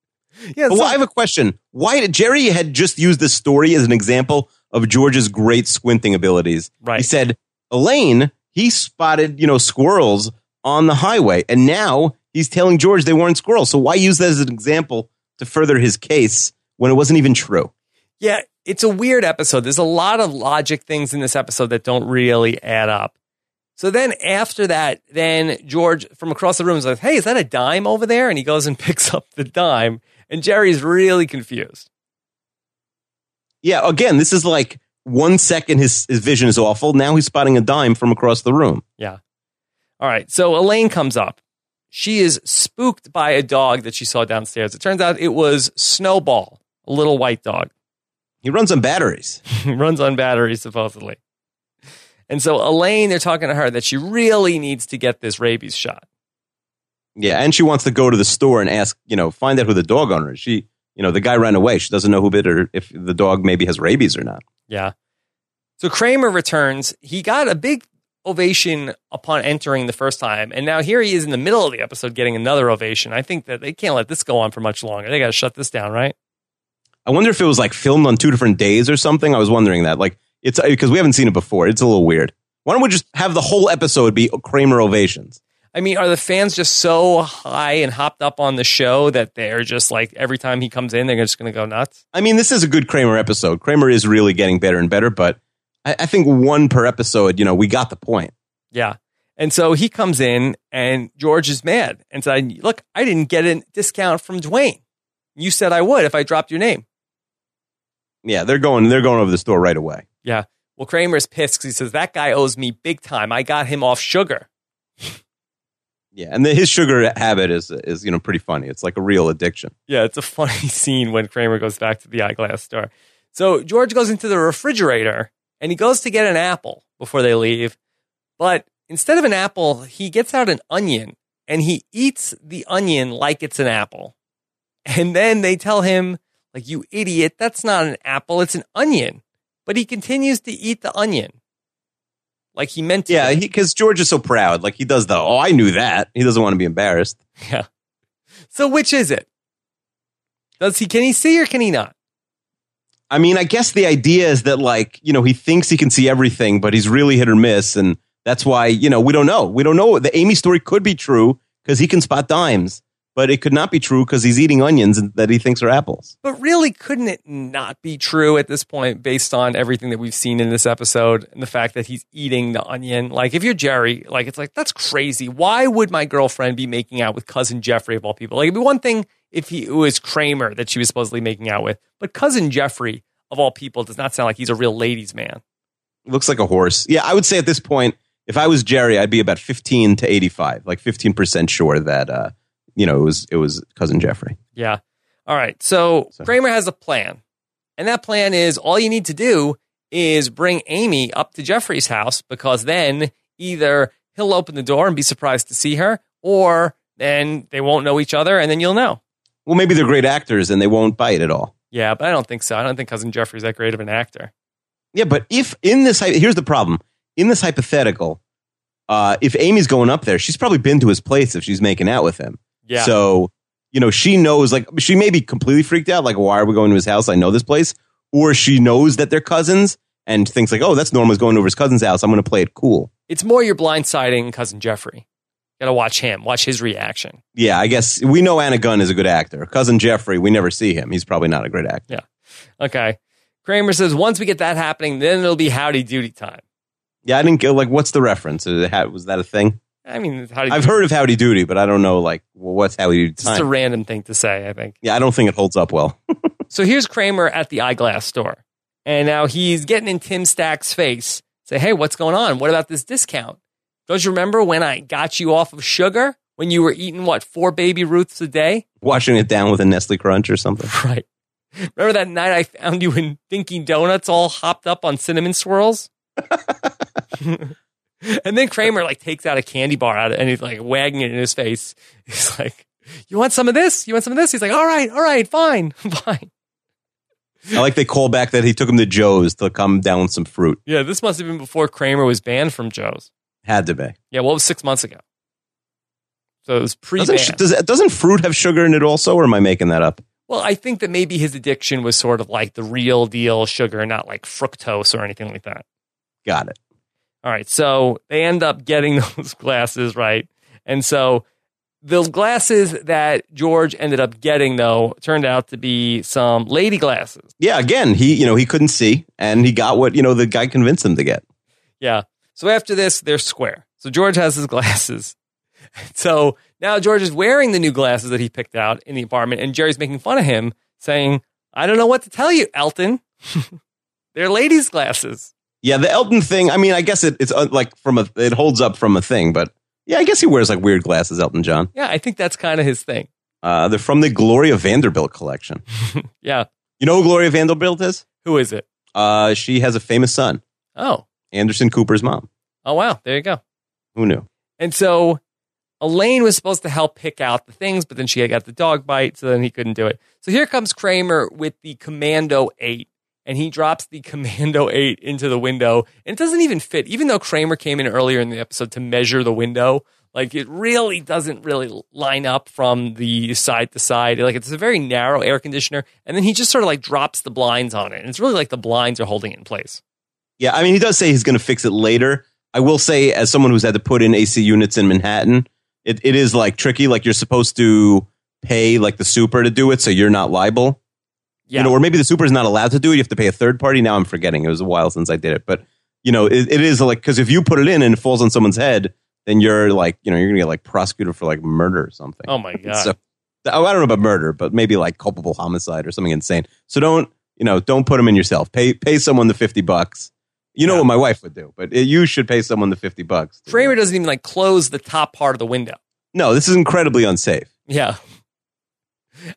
Yeah, But so- I have a question. Why did Jerry had just used this story as an example of George's great squinting abilities? Right. He said Elaine he spotted you know squirrels on the highway, and now he's telling George they weren't squirrels. So why use that as an example to further his case when it wasn't even true? Yeah, it's a weird episode. There's a lot of logic things in this episode that don't really add up. So then after that, then George from across the room is like, Hey, is that a dime over there? And he goes and picks up the dime. And Jerry's really confused. Yeah. Again, this is like one second his his vision is awful. Now he's spotting a dime from across the room. Yeah. All right. So Elaine comes up. She is spooked by a dog that she saw downstairs. It turns out it was Snowball, a little white dog. He runs on batteries. He runs on batteries supposedly. And so Elaine, they're talking to her that she really needs to get this rabies shot. Yeah, and she wants to go to the store and ask, you know, find out who the dog owner is. She, you know, the guy ran away. She doesn't know who bit her, if the dog maybe has rabies or not. Yeah. So Kramer returns. He got a big ovation upon entering the first time. And now here he is in the middle of the episode getting another ovation. I think that they can't let this go on for much longer. They got to shut this down, right? I wonder if it was like filmed on two different days or something. I was wondering that. Like, it's uh, because we haven't seen it before. It's a little weird. Why don't we just have the whole episode be Kramer ovations? I mean, are the fans just so high and hopped up on the show that they're just like every time he comes in, they're just going to go nuts? I mean, this is a good Kramer episode. Kramer is really getting better and better, but I, I think one per episode, you know, we got the point. Yeah. And so he comes in and George is mad and said, Look, I didn't get a discount from Dwayne. You said I would if I dropped your name. Yeah, they're going, they're going over the store right away. Yeah. Well, Kramer's pissed because he says, That guy owes me big time. I got him off sugar. Yeah, and the, his sugar habit is is you know pretty funny. It's like a real addiction. Yeah, it's a funny scene when Kramer goes back to the eyeglass store. So George goes into the refrigerator and he goes to get an apple before they leave. But instead of an apple, he gets out an onion and he eats the onion like it's an apple. And then they tell him, like, you idiot, that's not an apple, it's an onion. But he continues to eat the onion. Like he meant to. Yeah, because George is so proud. Like he does the oh, I knew that. He doesn't want to be embarrassed. Yeah. So which is it? Does he can he see or can he not? I mean, I guess the idea is that like, you know, he thinks he can see everything, but he's really hit or miss. And that's why, you know, we don't know. We don't know. The Amy story could be true because he can spot dimes, but it could not be true because he's eating onions that he thinks are apples. But really, couldn't it not be true at this point based on everything that we've seen in this episode and the fact that he's eating the onion? Like, if you're Jerry, like, it's like, that's crazy. Why would my girlfriend be making out with cousin Jeffrey of all people? Like, it'd be one thing if he it was Kramer that she was supposedly making out with, but cousin Jeffrey of all people does not sound like he's a real ladies' man. Looks like a horse. Yeah, I would say at this point, if I was Jerry, I'd be about 15 to 85, like 15% sure that, uh, you know, it was, it was cousin Jeffrey. Yeah. All right. So, So- Kramer has a plan. And that plan is all you need to do is bring Amy up to Jeffrey's house because then either he'll open the door and be surprised to see her or then they won't know each other and then you'll know. Well, maybe they're great actors and they won't bite at all. Yeah, but I don't think so. I don't think cousin Jeffrey's that great of an actor. Yeah, but if in this, here's the problem. In this hypothetical, uh, if Amy's going up there, she's probably been to his place if she's making out with him. Yeah. So, you know, she knows, like, she may be completely freaked out, like, why are we going to his house? I know this place. Or she knows that they're cousins and thinks, like, oh, that's normal. He's going over his cousin's house. I'm going to play it cool. it's more you're blindsiding cousin Jeffrey. Got to watch him, watch his reaction. Yeah, I guess we know Anna Gunn is a good actor. Cousin Jeffrey, we never see him. He's probably not a great actor. Yeah. Okay. Kramer says once we get that happening, then it'll be howdy doody time. Yeah, I didn't get, like, what's the reference? Was that a thing? I mean, howdy I've heard of Howdy Doody, but I don't know, like, well, what's Howdy Doody It's just a random thing to say, I think. Yeah, I don't think it holds up well. So here's Kramer at the eyeglass store. And now he's getting in Tim Stack's face. Say, hey, what's going on? What about this discount? Don't you remember when I got you off of sugar? When you were eating, what, four baby Ruths a day? Washing it down with a Nestle Crunch or something. Right. Remember that night I found you in Dinky Donuts all hopped up on cinnamon swirls? and then Kramer like takes out a candy bar out of, and he's like wagging it in his face. He's like, You want some of this? You want some of this? He's like, All right, all right, fine, fine. I like they call back that he took him to Joe's to come down with some fruit. Yeah, this must have been before Kramer was banned from Joe's. Had to be. Yeah, well, it was six months ago. So it was pre Doesn't, does, doesn't fruit have sugar in it also, or am I making that up? Well, I think that maybe his addiction was sort of like the real deal sugar, not like fructose or anything like that. Got it. All right, so they end up getting those glasses, right? And so the glasses that George ended up getting, though, turned out to be some lady glasses. Yeah, again, he you know he couldn't see, and he got what you know the guy convinced him to get. Yeah. So after this, they're square. So George has his glasses. So now George is wearing the new glasses that he picked out in the apartment, and Jerry's making fun of him, saying, I don't know what to tell you, Elton. they're ladies' glasses. Yeah, the Elton thing. I mean, I guess it, it's uh, like from a it holds up from a thing, but yeah, I guess he wears like weird glasses, Elton John. Yeah, I think that's kind of his thing. Uh, they're from the Gloria Vanderbilt collection. Yeah. You know who Gloria Vanderbilt is? Who is it? Uh, she has a famous son, Oh. Anderson Cooper's mom. Oh, wow. There you go. Who knew? And so Elaine was supposed to help pick out the things, but then she got the dog bite, so then he couldn't do it. So here comes Kramer with the Commando 8, and he drops the Commando 8 into the window. And it doesn't even fit, even though Kramer came in earlier in the episode to measure the window. Like it really doesn't really line up from the side to side. Like it's a very narrow air conditioner, and then he just sort of like drops the blinds on it. And it's really like the blinds are holding it in place. Yeah, I mean, he does say he's going to fix it later. I will say, as someone who's had to put in AC units in Manhattan, it, it is like tricky. Like you're supposed to pay like the super to do it, so you're not liable. Yeah. You know, or maybe the super is not allowed to do it. You have to pay a third party. Now I'm forgetting. It was a while since I did it, but you know, it, it is like because if you put it in and it falls on someone's head, then you're like, you know, you're gonna get like prosecuted for like murder or something. oh my God. So oh, I don't know about murder, but maybe like culpable homicide or something insane. So don't you know? Don't put them in yourself. Pay pay someone the fifty bucks. You know Yeah. what my wife would do, but it, you should pay someone the fifty bucks. Kramer doesn't even like close the top part of the window. No, this is incredibly unsafe. Yeah.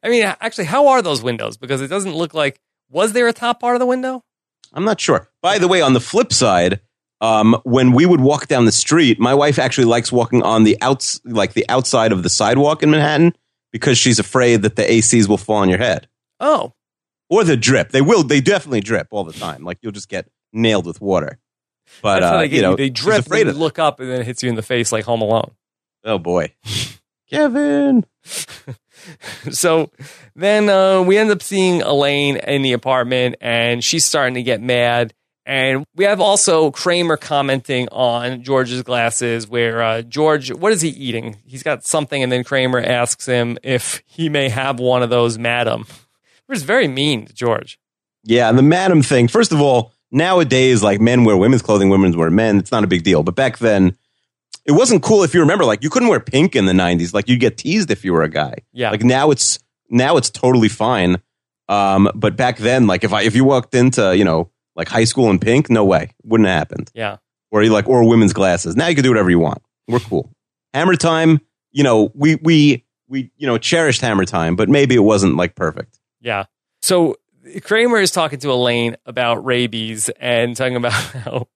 I mean, actually, how are those windows? Because it doesn't look like. Was there a top part of the window? I'm not sure. By the way, on the flip side, um, when we would walk down the street, my wife actually likes walking on the outs like the outside of the sidewalk in Manhattan because she's afraid that the ACs will fall on your head Oh, or the drip. They will. They definitely drip all the time. Like you'll just get nailed with water. But uh, you know, They drip, afraid of you look up, and then it hits you in the face like Home Alone. Oh boy, Kevin. so then uh, we end up seeing Elaine in the apartment, and she's starting to get mad. And we have also Kramer commenting on George's glasses, where uh, George, what is he eating? He's got something, and then Kramer asks him if he may have one of those, madam. It was very mean to George. Yeah, the madam thing. First of all, nowadays, like men wear women's clothing, women wear men. It's not a big deal. But back then, it wasn't cool if you remember. Like you couldn't wear pink in the '90s. Like you'd get teased if you were a guy. Yeah. Like now it's now it's totally fine. Um, but back then, like if I if you walked into you know like high school in pink, no way, wouldn't have happened. Yeah. Or you like or women's glasses. Now you can do whatever you want. We're cool. Hammer time. You know we we we you know cherished Hammer time, but maybe it wasn't like perfect. Yeah. So Kramer is talking to Elaine about rabies and talking about how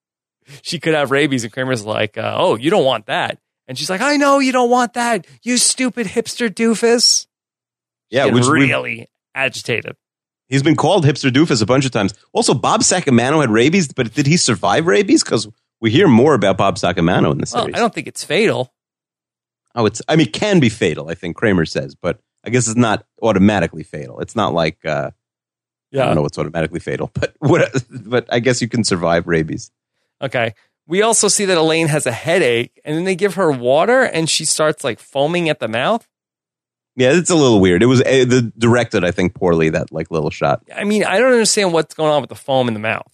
she could have rabies. And Kramer's like, uh, oh, you don't want that. And she's like, I know you don't want that, you stupid hipster doofus. Yeah, which we- really agitated. He's been called hipster doofus a bunch of times. Also, Bob Sacamano had rabies, but did he survive rabies? Because we hear more about Bob Sacamano in the Well, series. I don't think it's fatal. oh, it's I mean, it can be fatal. I think Kramer says, but I guess it's not automatically fatal. It's not like uh, I don't know what's automatically fatal, but what? But I guess you can survive rabies. Okay. We also see that Elaine has a headache, and then they give her water, and she starts like foaming at the mouth. Yeah, it's a little weird. It was uh, the directed, I think, poorly that like little shot. I mean, I don't understand what's going on with the foam in the mouth.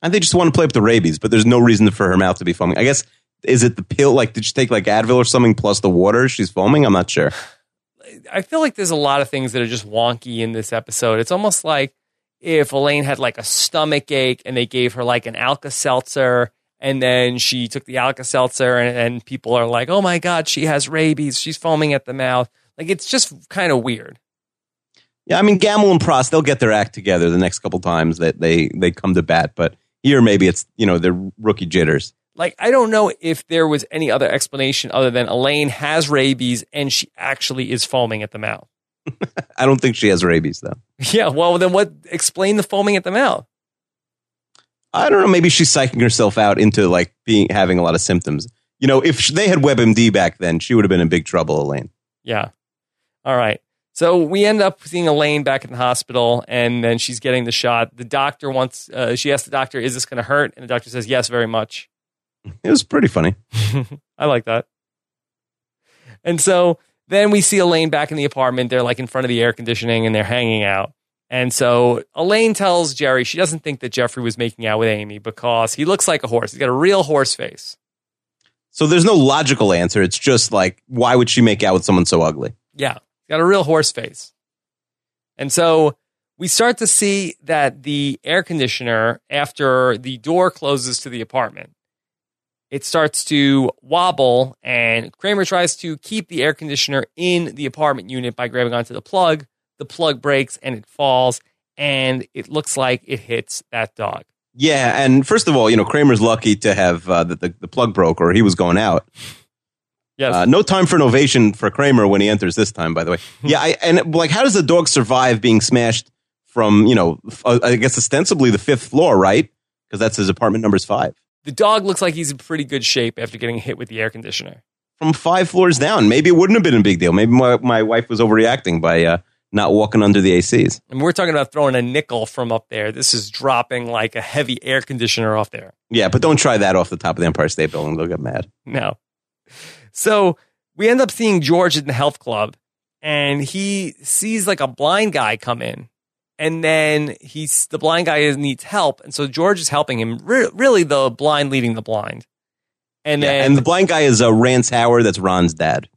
And they just want to play up the rabies, but there's no reason for her mouth to be foaming. I guess is it the pill? Like, did she take like Advil or something plus the water? She's foaming. I'm not sure. I feel like there's a lot of things that are just wonky in this episode. It's almost like if Elaine had like a stomach ache and they gave her like an Alka Seltzer and then she took the Alka Seltzer and, and people are like, oh my God, she has rabies. She's foaming at the mouth. Like it's just kind of weird. Yeah, I mean, Gammill and Pross, they'll get their act together the next couple times that they they come to bat. But here, maybe it's you know they're rookie jitters. Like I don't know if there was any other explanation other than Elaine has rabies and she actually is foaming at the mouth. I don't think she has rabies though. Yeah, well then what explain the foaming at the mouth? I don't know. Maybe she's psyching herself out into like being having a lot of symptoms. You know, if they had WebMD back then, she would have been in big trouble, Elaine. Yeah. All right. So we end up seeing Elaine back in the hospital, and then she's getting the shot. The doctor wants. Uh, she asks the doctor, "Is this going to hurt?" And the doctor says, "Yes, very much." It was pretty funny. I like that. And so then we see Elaine back in the apartment. They're like in front of the air conditioning and they're hanging out. And so Elaine tells Jerry she doesn't think that Jeffrey was making out with Amy because he looks like a horse. He's got a real horse face. So there's no logical answer. It's just like, why would she make out with someone so ugly? Yeah, he's got a real horse face. And so we start to see that the air conditioner, after the door closes to the apartment, it starts to wobble, and Kramer tries to keep the air conditioner in the apartment unit by grabbing onto the plug. The plug breaks and it falls, and it looks like it hits that dog. Yeah, and first of all, you know Kramer's lucky to have uh, the, the the plug broke or he was going out. Yes. Uh, no time for innovation for Kramer when he enters this time. By the way, yeah, I, and like, how does the dog survive being smashed from you know, uh, I guess ostensibly the fifth floor, right? Because that's his apartment number's five. The dog looks like he's in pretty good shape after getting hit with the air conditioner. From five floors down, maybe it wouldn't have been a big deal. Maybe my, my wife was overreacting by uh, not walking under the ACs. And we're talking about throwing a nickel from up there. This is dropping like a heavy air conditioner off there. Yeah, but don't try that off the top of the Empire State Building; they'll get mad. No. So we end up seeing George in the health club, and he sees like a blind guy come in, and then he's the blind guy needs help, and so George is helping him. Re- really, the blind leading the blind, and Yeah, then and the blind guy is uh, Rance Howard. That's Ron's dad.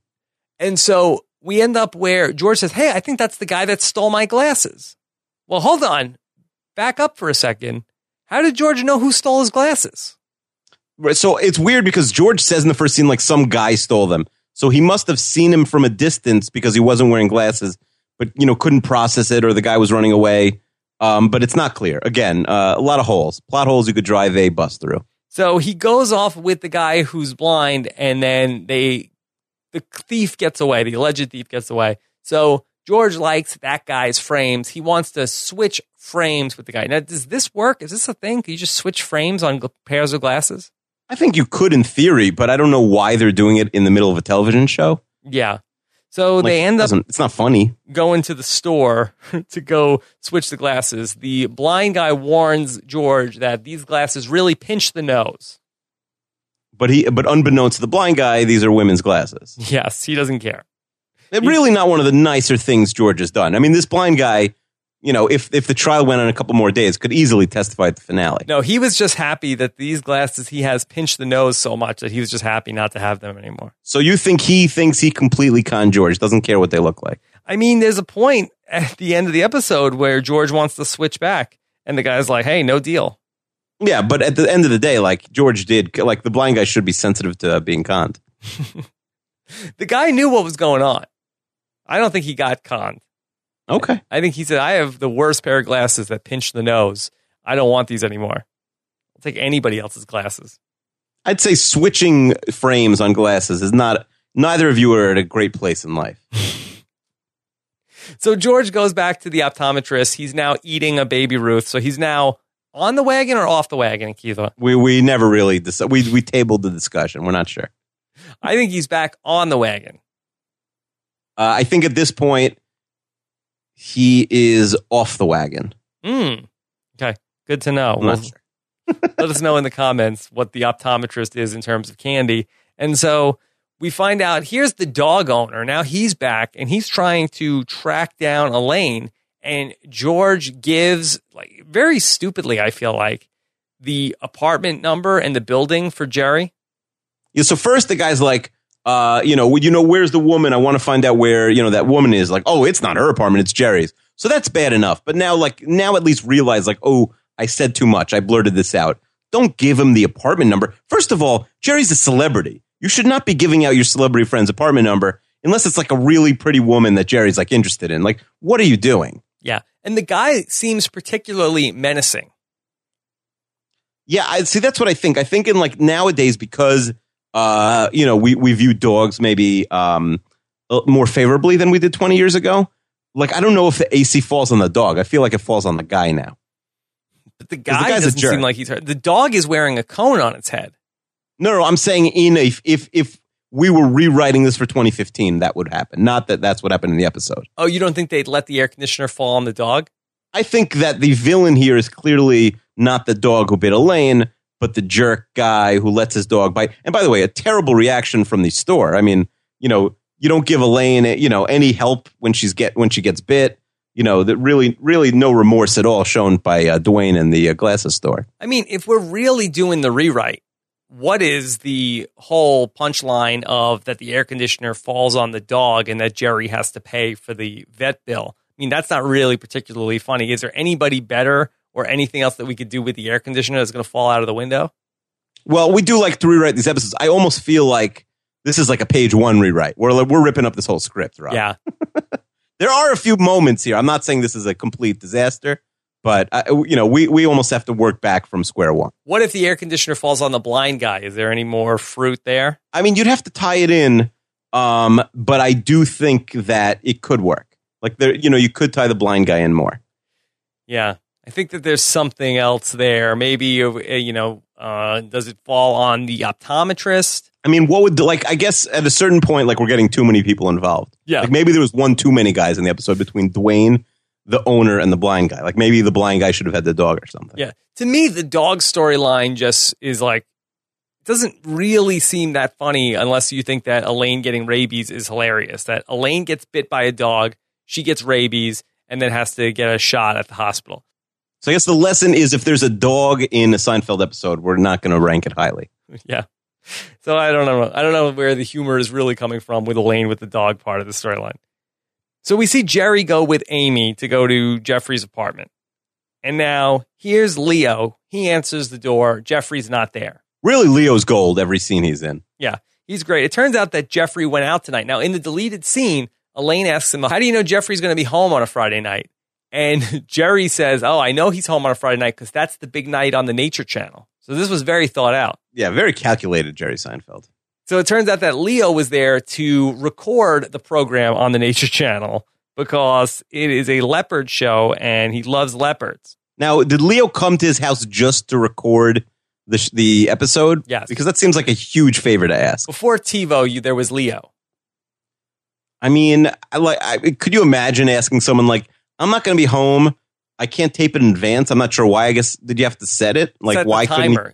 And so we end up where George says, Hey, I think that's the guy that stole my glasses. Well, hold on. Back up for a second. How did George know who stole his glasses? Right, So it's weird because George says in the first scene like some guy stole them. So he must have seen him from a distance because he wasn't wearing glasses, but you know couldn't process it, or the guy was running away. Um, but it's not clear. Again, uh, a lot of holes, plot holes you could drive a bus through. So he goes off with the guy who's blind, and then they, the thief gets away. The alleged thief gets away. So George likes that guy's frames. He wants to switch frames with the guy. Now, does this work? Is this a thing? Can you just switch frames on pairs of glasses? I think you could in theory, but I don't know why they're doing it in the middle of a television show. Yeah. So Like, they end up It's not funny. going to the store to go switch the glasses. The blind guy warns George that these glasses really pinch the nose. But he, but unbeknownst to the blind guy, these are women's glasses. Yes, he doesn't care. They're really not one of the nicer things George has done. I mean, this blind guy, you know, if if the trial went on a couple more days, could easily testify at the finale. No, he was just happy that these glasses he has pinch the nose so much that he was just happy not to have them anymore. So you think he thinks he completely conned George? Doesn't care what they look like. I mean, there's a point at the end of the episode where George wants to switch back, and the guy's like, "Hey, no deal." Yeah, but at the end of the day, like George did, like the blind guy should be sensitive to uh, being conned. The guy knew what was going on. I don't think he got conned. Okay. I think he said, "I have the worst pair of glasses that pinch the nose. I don't want these anymore. I'll take anybody else's glasses." I'd say switching frames on glasses is not. Neither of you are at a great place in life. So George goes back to the optometrist. He's now eating a baby Ruth. So he's now on the wagon or off the wagon, Keitha? We we never really dis- we we tabled the discussion. We're not sure. I think he's back on the wagon. Uh, I think at this point he is off the wagon. Hmm. Okay. Good to know. Well, sure. let us know in the comments what the optometrist is in terms of candy. And so we find out here's the dog owner. Now he's back and he's trying to track down Elaine. And George gives, like, very stupidly, I feel like, the apartment number and the building for Jerry. Yeah, so first the guy's like, uh, you know, you know where's the woman? I want to find out where you know that woman is. Like, oh, it's not her apartment, it's Jerry's. So that's bad enough. But now, like, now at least realize, like, oh, I said too much. I blurted this out. Don't give him the apartment number. First of all, Jerry's a celebrity. You should not be giving out your celebrity friend's apartment number unless it's like a really pretty woman that Jerry's like interested in. Like, what are you doing? Yeah. And the guy seems particularly menacing. Yeah, I see. That's what I think. I think in like nowadays because uh, you know we we view dogs maybe um uh, more favorably than we did twenty years ago. Like I don't know if the AC falls on the dog. I feel like it falls on the guy now. But the the guy a doesn't seem like he's hurt. The dog is wearing a cone on its head. No, no, I'm saying in a, if if we were rewriting this for 2015, that would happen. Not that that's what happened in the episode. Oh, you don't think they'd let the air conditioner fall on the dog? I think that the villain here is clearly not the dog who bit Elaine, but the jerk guy who lets his dog bite. And by the way, a terrible reaction from the store. I mean, you know, you don't give Elaine, you know, any help when she's get when she gets bit. You know, that really, really no remorse at all shown by uh, Dwayne in the uh, glasses store. I mean, if we're really doing the rewrite, what is the whole punchline of that the air conditioner falls on the dog and that Jerry has to pay for the vet bill? I mean, that's not really particularly funny. Is there anybody better or anything else that we could do with the air conditioner that's going to fall out of the window? Well, we do like to rewrite these episodes. I almost feel like this is like a page one rewrite. We're we're ripping up this whole script, right? Yeah. there are a few moments here. I'm not saying this is a complete disaster, but uh, you know, we we almost have to work back from square one. What if the air conditioner falls on the blind guy? Is there any more fruit there? I mean, you'd have to tie it in, um, but I do think that it could work. Like there, you know, you could tie the blind guy in more. Yeah. I think that there's something else there. Maybe, uh, you know, uh, does it fall on the optometrist? I mean, what would like? I guess at a certain point, like we're getting too many people involved. Yeah. Like maybe there was one too many guys in the episode between Dwayne, the owner, and the blind guy. Like maybe the blind guy should have had the dog or something. Yeah. To me, the dog storyline just is like, doesn't really seem that funny unless you think that Elaine getting rabies is hilarious. That Elaine gets bit by a dog, she gets rabies, and then has to get a shot at the hospital. So I guess the lesson is if there's a dog in a Seinfeld episode, we're not going to rank it highly. Yeah. So I don't know. I don't know where the humor is really coming from with Elaine with the dog part of the storyline. So we see Jerry go with Amy to go to Jeffrey's apartment. And now here's Leo. He answers the door. Jeffrey's not there. Really, Leo's gold every scene he's in. Yeah, he's great. It turns out that Jeffrey went out tonight. Now, in the deleted scene, Elaine asks him, How do you know Jeffrey's going to be home on a Friday night? And Jerry says, Oh, I know he's home on a Friday night because that's the big night on the Nature Channel. So this was very thought out. Yeah, very calculated, Jerry Seinfeld. So it turns out that Leo was there to record the program on the Nature Channel because it is a leopard show and he loves leopards. Now, did Leo come to his house just to record the sh- the episode? Yes. because that seems like a huge favor to ask. Before TiVo, you, there was Leo. I mean, I like. I, could you imagine asking someone like, "I'm not going to be home. I can't tape it in advance. I'm not sure why. I guess did you have to set it? Like, Set why couldn't? You,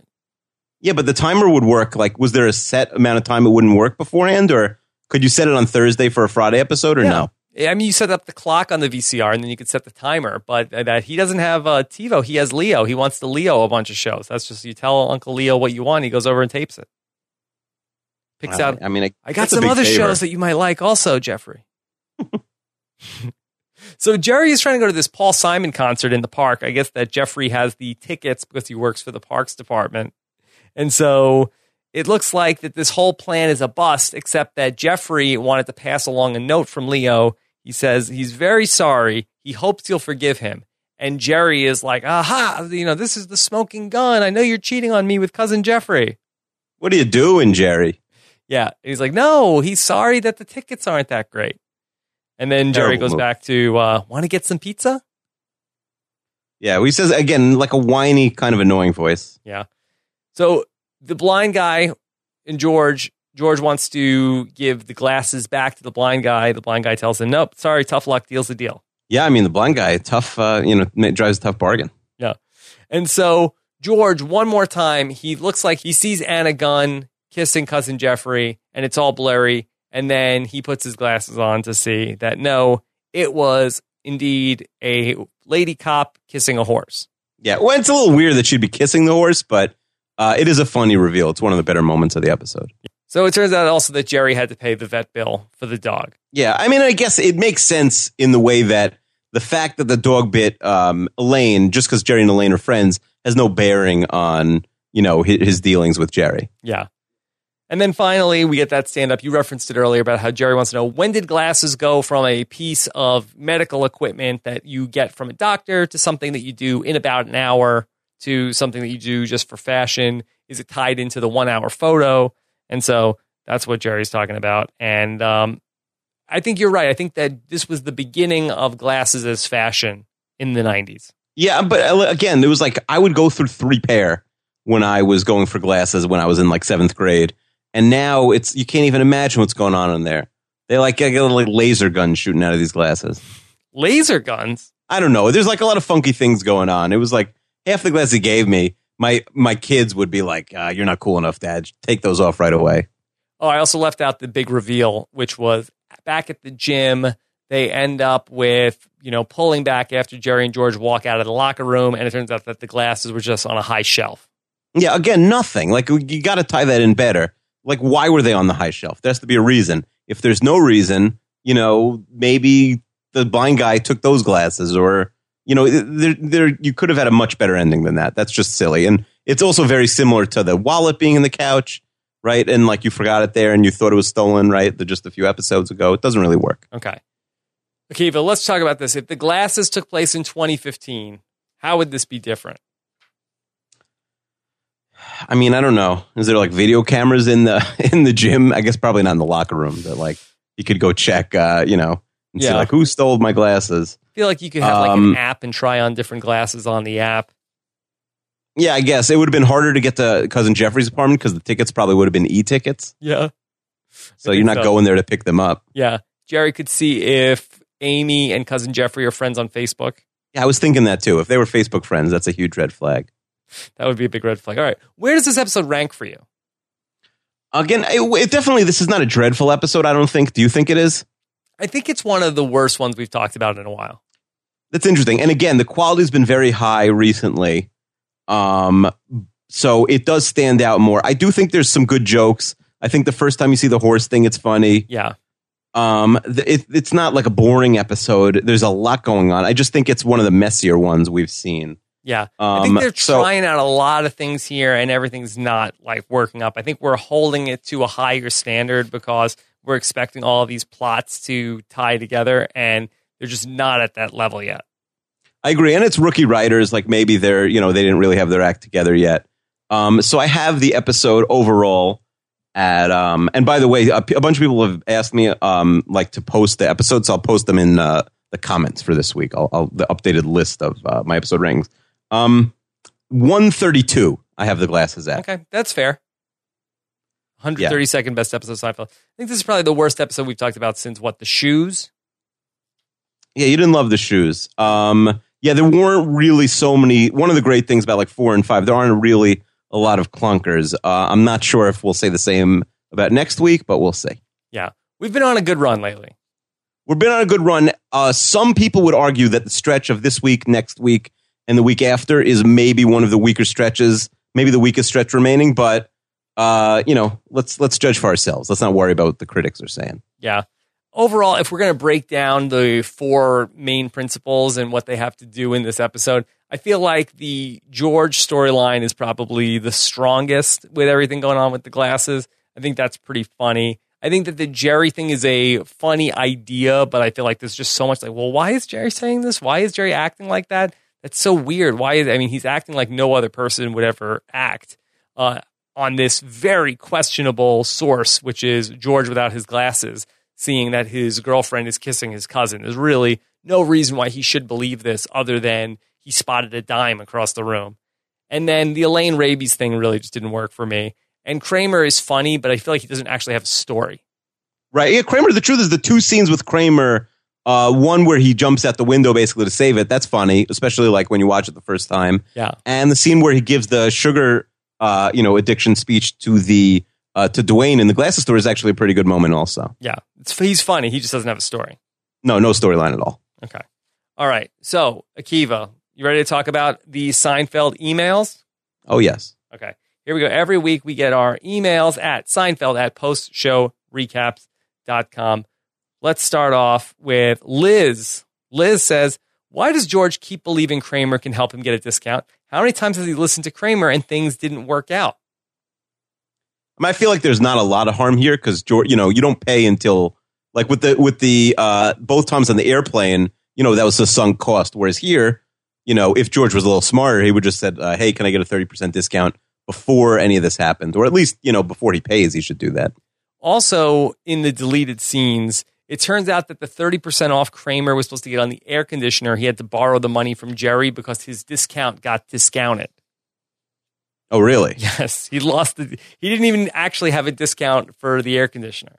yeah, but the timer would work. Like, was there a set amount of time it wouldn't work beforehand, or could you set it on Thursday for a Friday episode, or Yeah. no? I mean, you set up the clock on the VCR and then you could set the timer, but that he doesn't have uh, TiVo. He has Leo. He wants to Leo a bunch of shows. That's just you tell Uncle Leo what you want. He goes over and tapes it. Picks out. I mean, I, I got some other favor. shows that you might like also, Jeffrey. so Jerry is trying to go to this Paul Simon concert in the park. I guess that Jeffrey has the tickets because he works for the parks department. And so it looks like that this whole plan is a bust, except that Jeffrey wanted to pass along a note from Leo. He says he's very sorry. He hopes you'll forgive him. And Jerry is like, aha, you know, this is the smoking gun. I know you're cheating on me with cousin Jeffrey. What are you doing, Jerry? Yeah. And he's like, no, he's sorry that the tickets aren't that great. And then Jerry Terrible goes move. back to, uh, want to get some pizza? Yeah, he says again like a whiny, kind of annoying voice. Yeah. So the blind guy and George, George wants to give the glasses back to the blind guy. The blind guy tells him, nope, sorry, tough luck, deal's the deal. Yeah, I mean the blind guy, tough. Uh, you know, drives a tough bargain. Yeah. And so George, one more time, he looks like he sees Anna Gunn kissing cousin Jeffrey, and it's all blurry. And then he puts his glasses on to see that no, it was indeed a lady cop kissing a horse. Yeah, well, it's a little weird that she'd be kissing the horse, but uh, it is a funny reveal. It's one of the better moments of the episode. So it turns out also that Jerry had to pay the vet bill for the dog. Yeah, I mean, I guess it makes sense in the way that the fact that the dog bit um, Elaine, just because Jerry and Elaine are friends, has no bearing on you know his, his dealings with Jerry. Yeah. And then finally, we get that stand up. You referenced it earlier about how Jerry wants to know when did glasses go from a piece of medical equipment that you get from a doctor to something that you do in about an hour to something that you do just for fashion? Is it tied into the one hour photo? And so that's what Jerry's talking about. And um, I think you're right. I think that this was the beginning of glasses as fashion in the 90s. Yeah, but uh, again, it was like I would go through three pair when I was going for glasses when I was in like seventh grade, and now it's you can't even imagine what's going on in there. They like get a little like laser guns shooting out of these glasses. Laser guns. I don't know. There's like a lot of funky things going on. It was like half the glasses he gave me. My my kids would be like, uh, "You're not cool enough, Dad. Take those off right away." Oh, I also left out the big reveal, which was back at the gym. They end up with, you know, pulling back after Jerry and George walk out of the locker room, and it turns out that the glasses were just on a high shelf. Yeah, again, nothing. Like you got to tie that in better. Like, why were they on the high shelf? There has to be a reason. If there's no reason, you know, maybe the blind guy took those glasses, or you know, there, there, you could have had a much better ending than that. That's just silly, and it's also very similar to the wallet being in the couch, right? And like you forgot it there, and you thought it was stolen, right? Just a few episodes ago. It doesn't really work. Okay. Akiva, let's talk about this. If the glasses took place in 2015, how would this be different? I mean, I don't know. Is there like video cameras in the in the gym? I guess probably not in the locker room, but like you could go check, uh, you know, and see Yeah. like who stole my glasses. I feel like you could have like Um, an app and try on different glasses on the app. Yeah, I guess it would have been harder to get to cousin Jeffrey's apartment because the tickets probably would have been e-tickets. Yeah. So you're not so. going there to pick them up. Yeah. Jerry could see if Amy and cousin Jeffrey are friends on Facebook. Yeah, I was thinking that too. If they were Facebook friends, that's a huge red flag. That would be a big red flag. All right. Where does this episode rank for you? Again, it, it definitely this is not a dreadful episode. I don't think. Do you think it is? I think it's one of the worst ones we've talked about in a while. That's interesting. And again, the quality's been very high recently. Um, so it does stand out more. I do think there's some good jokes. I think the first time you see the horse thing, it's funny. Yeah. Um, it, it's not like a boring episode. There's a lot going on. I just think it's one of the messier ones we've seen. Yeah. Um, I think they're so- trying out a lot of things here and everything's not like working up. I think we're holding it to a higher standard because we're expecting all these plots to tie together and they're just not at that level yet. I agree, and it's rookie writers. Like maybe they're you know they didn't really have their act together yet. Um, so I have the episode overall at um, and by the way, a, a bunch of people have asked me um like to post the episodes. So I'll post them in uh, the comments for this week. I'll, I'll the updated list of uh, my episode rings. Um, one thirty two. I have the glasses at. Okay. That's fair. 132nd best episode of Seinfeld. I think this is probably the worst episode we've talked about since what the shoes. Yeah, you didn't love the shoes. Um, yeah, there weren't really so many. One of the great things about like four and five, there aren't really a lot of clunkers. Uh, I'm not sure if we'll say the same about next week, but we'll see. Yeah, we've been on a good run lately. We've been on a good run. Uh, some people would argue that the stretch of this week, next week, and the week after is maybe one of the weaker stretches, maybe the weakest stretch remaining. But uh, you know, let's let's judge for ourselves. Let's not worry about what the critics are saying. Yeah. Overall, if we're going to break down the four main principles and what they have to do in this episode, I feel like the George storyline is probably the strongest with everything going on with the glasses. I think that's pretty funny. I think that the Jerry thing is a funny idea, but I feel like there's just so much like, well, why is Jerry saying this? Why is Jerry acting like that? That's so weird. Why is I mean, he's acting like no other person would ever act uh, on this very questionable source, which is George without his glasses seeing that his girlfriend is kissing his cousin. There's really no reason why he should believe this other than he spotted a dime across the room. And then the Elaine Rabies thing really just didn't work for me. And Kramer is funny, but I feel like he doesn't actually have a story. Right. Yeah, Kramer, the truth is the two scenes with Kramer, uh, one where he jumps out the window basically to save it, that's funny, especially like when you watch it the first time. Yeah. And the scene where he gives the sugar uh, you know, addiction speech to the uh, to Dwayne in the glasses store is actually a pretty good moment also. Yeah. It's, he's funny. He just doesn't have a story. No, no storyline at all. Okay. All right. So, Akiva, you ready to talk about the Seinfeld emails? Oh, yes. Okay. Here we go. Every week we get our emails at Seinfeld at postshowrecaps.com. Let's start off with Liz. Liz says, Why does George keep believing Kramer can help him get a discount? How many times has he listened to Kramer and things didn't work out? I, feel like there's not a lot of harm here because George, you know, you don't pay until like with the with the uh, both times on the airplane, you know, that was a sunk cost. Whereas here, you know, if George was a little smarter, he would just said, uh, "Hey, can I get a thirty percent discount before any of this happened, or at least you know before he pays, he should do that." Also, in the deleted scenes, it turns out that the 30% off Kramer was supposed to get on the air conditioner. He had to borrow the money from Jerry because his discount got discounted. Oh, really? Yes. He lost the, he didn't even actually have a discount for the air conditioner.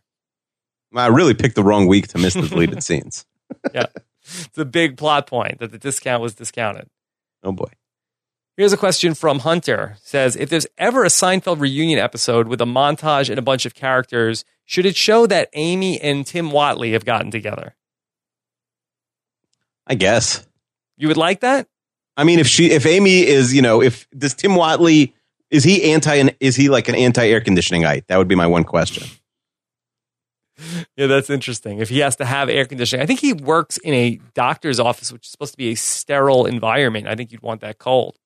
I really picked the wrong week to miss the deleted scenes. yeah. It's a big plot point that the discount was discounted. Oh boy. Here's a question from Hunter. Says if there's ever a Seinfeld reunion episode with a montage and a bunch of characters, should it show that Amy and Tim Whatley have gotten together? I guess. You would like that? I mean, if she, if Amy is, you know, if does Tim Whatley is he anti? Is he like an anti air conditioning guy? That would be my one question. yeah, that's interesting. If he has to have air conditioning, I think he works in a doctor's office, which is supposed to be a sterile environment. I think you'd want that cold.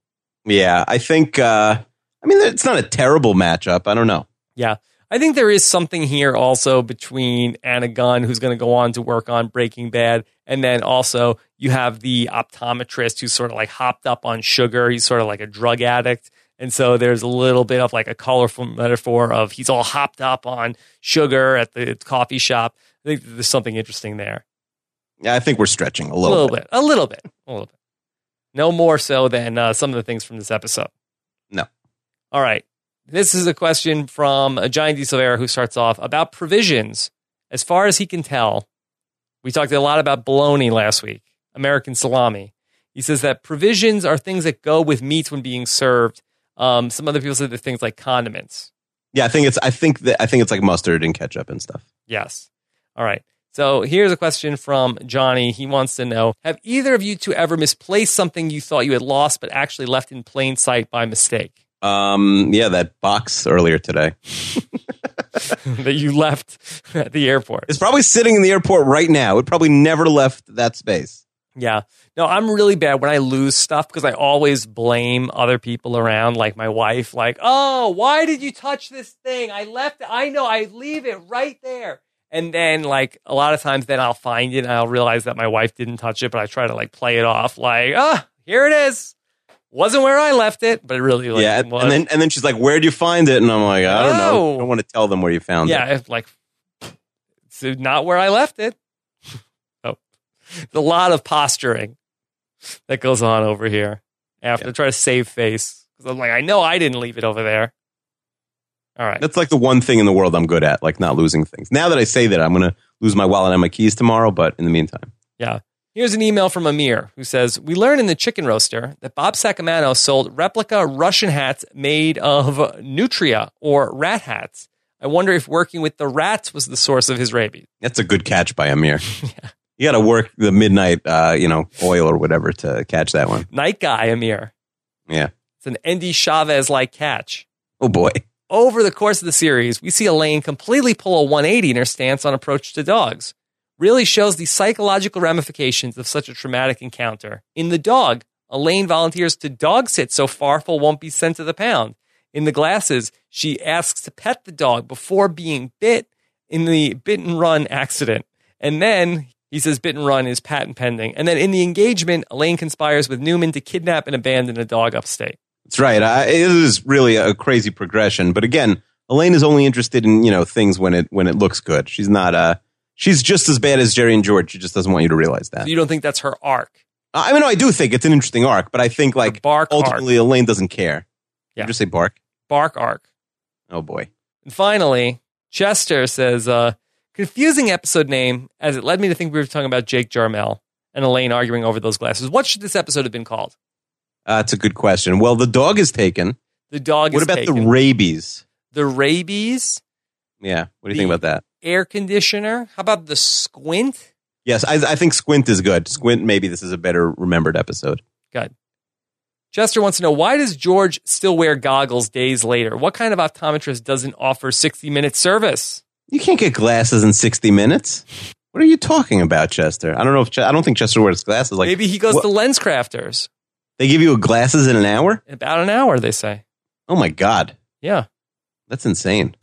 Yeah, I think. uh I mean, it's not a terrible matchup. I don't know. Yeah, I think there is something here also between Anna Gunn, who's going to go on to work on Breaking Bad, and then also you have the optometrist who's sort of like hopped up on sugar. He's sort of like a drug addict. And so there's a little bit of like a colorful metaphor of he's all hopped up on sugar at the coffee shop. I think there's something interesting there. Yeah, I think we're stretching a little, a little bit. bit. A little bit. A little bit. No more so than uh, some of the things from this episode. No. All right. This is a question from a Giant D. Silvera who starts off about provisions. As far as he can tell, we talked a lot about bologna last week, American salami. He says that provisions are things that go with meats when being served um, some other people say the things like condiments. Yeah, I think it's. I think that I think it's like mustard and ketchup and stuff. Yes. All right. So here's a question from Johnny. He wants to know: Have either of you two ever misplaced something you thought you had lost, but actually left in plain sight by mistake? Um. Yeah, that box earlier today that you left at the airport. It's probably sitting in the airport right now. It probably never left that space. Yeah. No, I'm really bad when I lose stuff because I always blame other people around, like my wife, like, oh, why did you touch this thing? I left it. I know I leave it right there. And then, like, a lot of times, then I'll find it and I'll realize that my wife didn't touch it, but I try to, like, play it off, like, ah, oh, here it is. Wasn't where I left it, but it really, like, yeah. Was. And then, and then she's like, where'd you find it? And I'm like, I don't know. I don't want to tell them where you found yeah, it. Yeah. Like, it's not where I left it. oh, a lot of posturing that goes on over here. I have yeah. to try to save face because I'm like, I know I didn't leave it over there. All right. That's like the one thing in the world I'm good at, like not losing things. Now that I say that, I'm going to lose my wallet and my keys tomorrow, but in the meantime. Yeah. Here's an email from Amir who says We learned in the chicken roaster that Bob Sacamano sold replica Russian hats made of nutria or rat hats. I wonder if working with the rats was the source of his rabies. That's a good catch by Amir. yeah. You got to work the midnight, uh, you know, oil or whatever to catch that one. Night guy, Amir. Yeah. It's an Andy Chavez like catch. Oh boy. Over the course of the series, we see Elaine completely pull a 180 in her stance on approach to dogs. Really shows the psychological ramifications of such a traumatic encounter. In The Dog, Elaine volunteers to dog sit so Farfel won't be sent to the pound. In The Glasses, she asks to pet the dog before being bit in the bit and run accident. And then he says bit and run is patent pending. And then in the engagement, Elaine conspires with Newman to kidnap and abandon a dog upstate. That's right. I, it is really a crazy progression. But again, Elaine is only interested in, you know, things when it, when it looks good. She's not, uh, she's just as bad as Jerry and George. She just doesn't want you to realize that. You don't think that's her arc? I mean, no, I do think it's an interesting arc, but I think like bark ultimately Elaine doesn't care. Yeah. You just say bark. Bark arc. Oh boy. And finally, Chester says, uh, confusing episode name as it led me to think we were talking about Jake Jarmel and Elaine arguing over those glasses. What should this episode have been called? Uh, that's a good question. Well, the dog is taken. The dog What about taken. the rabies? the rabies, Yeah. What do you think about that? Air conditioner. How about the squint? Yes, I, I think Squint is good. Squint, maybe this is a better remembered episode. Good. Chester wants to know why does George still wear goggles days later? What kind of optometrist doesn't offer 60 minute service? You can't get glasses in 60 minutes. What are you talking about, Chester? I don't know if Ch- I don't think Chester wears glasses. Like Maybe he goes what- to Lens Crafters they give you glasses in an hour. about an hour, they say. Oh my god, Yeah. that's insane.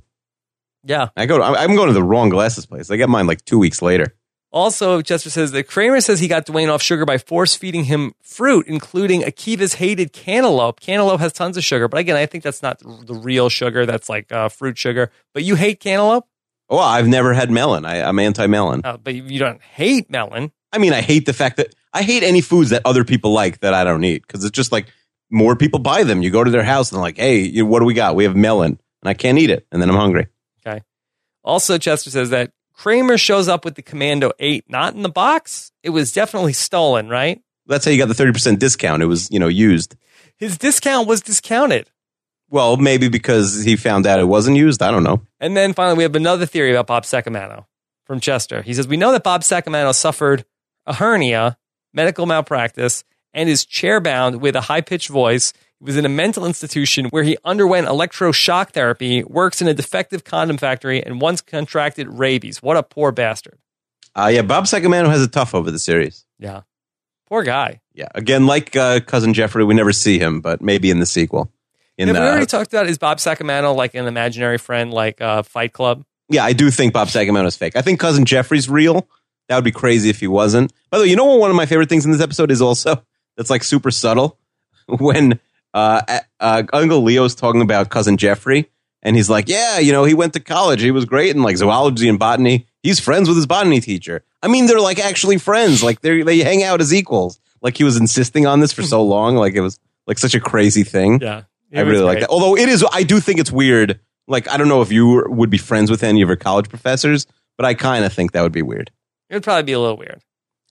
Yeah. I go. I'm going to the wrong glasses place. I get mine like two weeks later. Also, Chester says that Kramer says he got Dwayne off sugar by force feeding him fruit, including Akiva's hated cantaloupe. Cantaloupe has tons of sugar, but again, I think that's not the real sugar. That's like uh, fruit sugar. But you hate cantaloupe? Oh, I've never had melon. I, I'm anti-melon. Uh, but you don't hate melon. I mean, I hate the fact that I hate any foods that other people like that I don't eat because it's just like more people buy them. You go to their house and they're like, "Hey, what do we got? We have melon," and I can't eat it, and then I'm hungry. Okay. Also, Chester says that Kramer shows up with the Commando 8 not in the box. It was definitely stolen, right? That's how you got the thirty percent discount. It was you know used. His discount was discounted. Well, maybe because he found out it wasn't used. I don't know. And then finally, we have another theory about Bob Sacamano from Chester. He says, We know that Bob Sacamano suffered a hernia, medical malpractice, and is chairbound with a high pitched voice. He was in a mental institution where he underwent electroshock therapy, works in a defective condom factory, and once contracted rabies. What a poor bastard. Uh, yeah, Bob Sacamano has a tough over the series. Yeah. Poor guy. Yeah, again, like uh, cousin Jeffrey, we never see him, but maybe in the sequel. In Have we uh, already talked about is Bob Sacamano like an imaginary friend like uh, Fight Club? yeah, I do think Bob Sacamano is fake. I think cousin Jeffrey's real. That would be crazy if he wasn't. By the way, you know what? One of my favorite things in this episode is also that's like super subtle when uh, uh, Uncle Leo's talking about cousin Jeffrey, and he's like, "Yeah, you know, he went to college. He was great in like zoology and botany. He's friends with his botany teacher. I mean, they're like actually friends. Like they they hang out as equals. Like he was insisting on this for so long. Like it was like such a crazy thing. Yeah. I really like that. Although it is, I do think it's weird. Like I don't know if you would be friends with any of your college professors, but I kind of think that would be weird. It would probably be a little weird.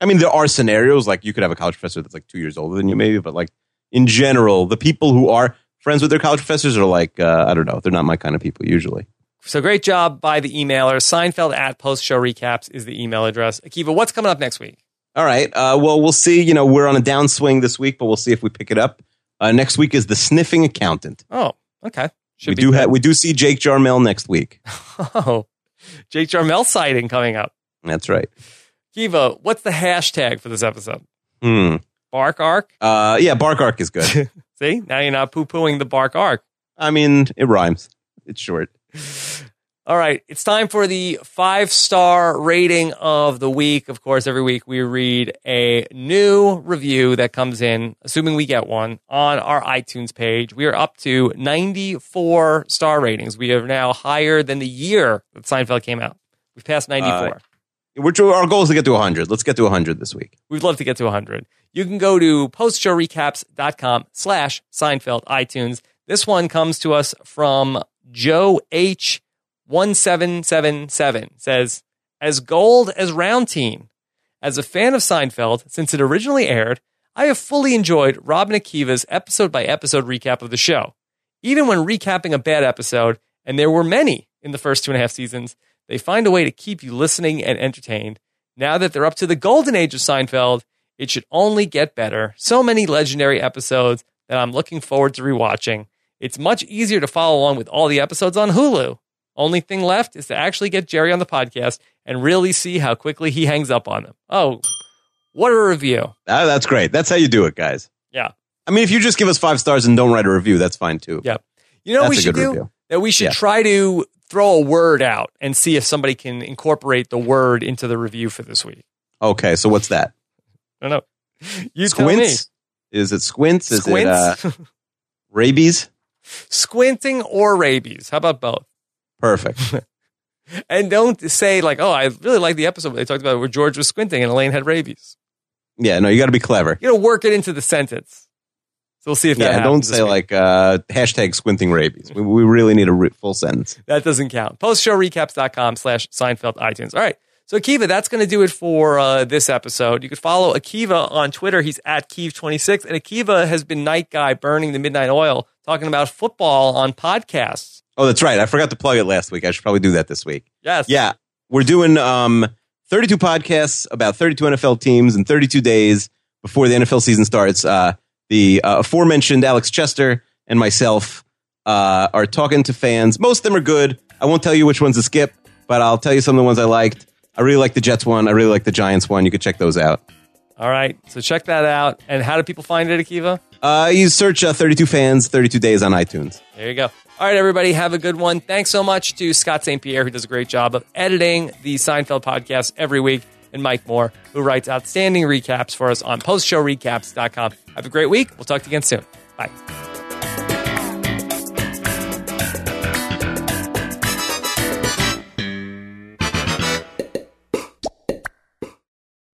I mean, there are scenarios like you could have a college professor that's like two years older than you, maybe, but like in general, the people who are friends with their college professors are like, uh, I don't know, they're not my kind of people usually. So great job by the emailer. Seinfeld at post show recaps is the email address. Akiva, what's coming up next week? All right. Uh, well, we'll see. You know, we're on a downswing this week, but we'll see if we pick it up. Uh, next week is the sniffing accountant. Oh, okay. Should we do have we do see Jake Jarmel next week. Oh, Jake Jarmel sighting coming up. That's right. Kiva, what's the hashtag for this episode? Hmm. Bark arc. Uh, yeah, Bark Arc is good. See, now you're not poo pooing the bark arc. I mean, it rhymes. It's short. All right, it's time for the five star rating of the week. Of course, every week we read a new review that comes in, assuming we get one, on our iTunes page. We are up to 94 star ratings. We are now higher than the year that Seinfeld came out. We've passed 94. Uh, We're, our goal is to get to 100. Let's get to 100 this week. We'd love to get to 100. You can go to postshowrecaps.com slash Seinfeld iTunes. This one comes to us from Joe H. 1777 says, As gold as Round Teen, as a fan of Seinfeld since it originally aired, I have fully enjoyed Rob Akiva's episode by episode recap of the show. Even when recapping a bad episode, and there were many in the first two and a half seasons, they find a way to keep you listening and entertained. Now that they're up to the golden age of Seinfeld, it should only get better. So many legendary episodes that I'm looking forward to rewatching. It's much easier to follow along with all the episodes on Hulu. Only thing left is to actually get Jerry on the podcast and really see how quickly he hangs up on them. Oh, what a review. Ah, that's great. That's how you do it, guys. Yeah. I mean, if you just give us five stars and don't write a review, that's fine too. Yeah. You know what we should do? review. That we should Yeah. try to throw a word out and see if somebody can incorporate the word into the review for this week. Okay, so what's that? I don't know. You. Squints? Is it squints? Is Squints? it uh, rabies? Squinting or rabies. How about both? Perfect. And don't say like, oh, I really like the episode where they talked about where George was squinting and Elaine had rabies. Yeah, no, you got to be clever. You got to work it into the sentence. So we'll see if that Yeah, don't say like uh, hashtag squinting rabies. We, we really need a re- full sentence. That doesn't count. Postshowrecaps.com slash Seinfeld iTunes. All right. So Akiva, that's going to do it for uh, this episode. You could follow Akiva on Twitter. He's at Keeve26. And Akiva has been night guy burning the midnight oil, talking about football on podcasts. Oh, that's right. I forgot to plug it last week. I should probably do that this week. Yes. Yeah, we're doing um, 32 podcasts about 32 NFL teams in 32 days before the NFL season starts. Uh, the uh, aforementioned Alex Chester and myself uh, are talking to fans. Most of them are good. I won't tell you which ones to skip, but I'll tell you some of the ones I liked. I really like the Jets one. I really like the Giants one. You could check those out. All right. So check that out. And how do people find it, Akiva? Uh, you search uh, 32 fans, 32 days on iTunes. There you go. All right, everybody, have a good one. Thanks so much to Scott St. Pierre, who does a great job of editing the Seinfeld podcast every week, and Mike Moore, who writes outstanding recaps for us on postshowrecaps.com. Have a great week. We'll talk to you again soon. Bye.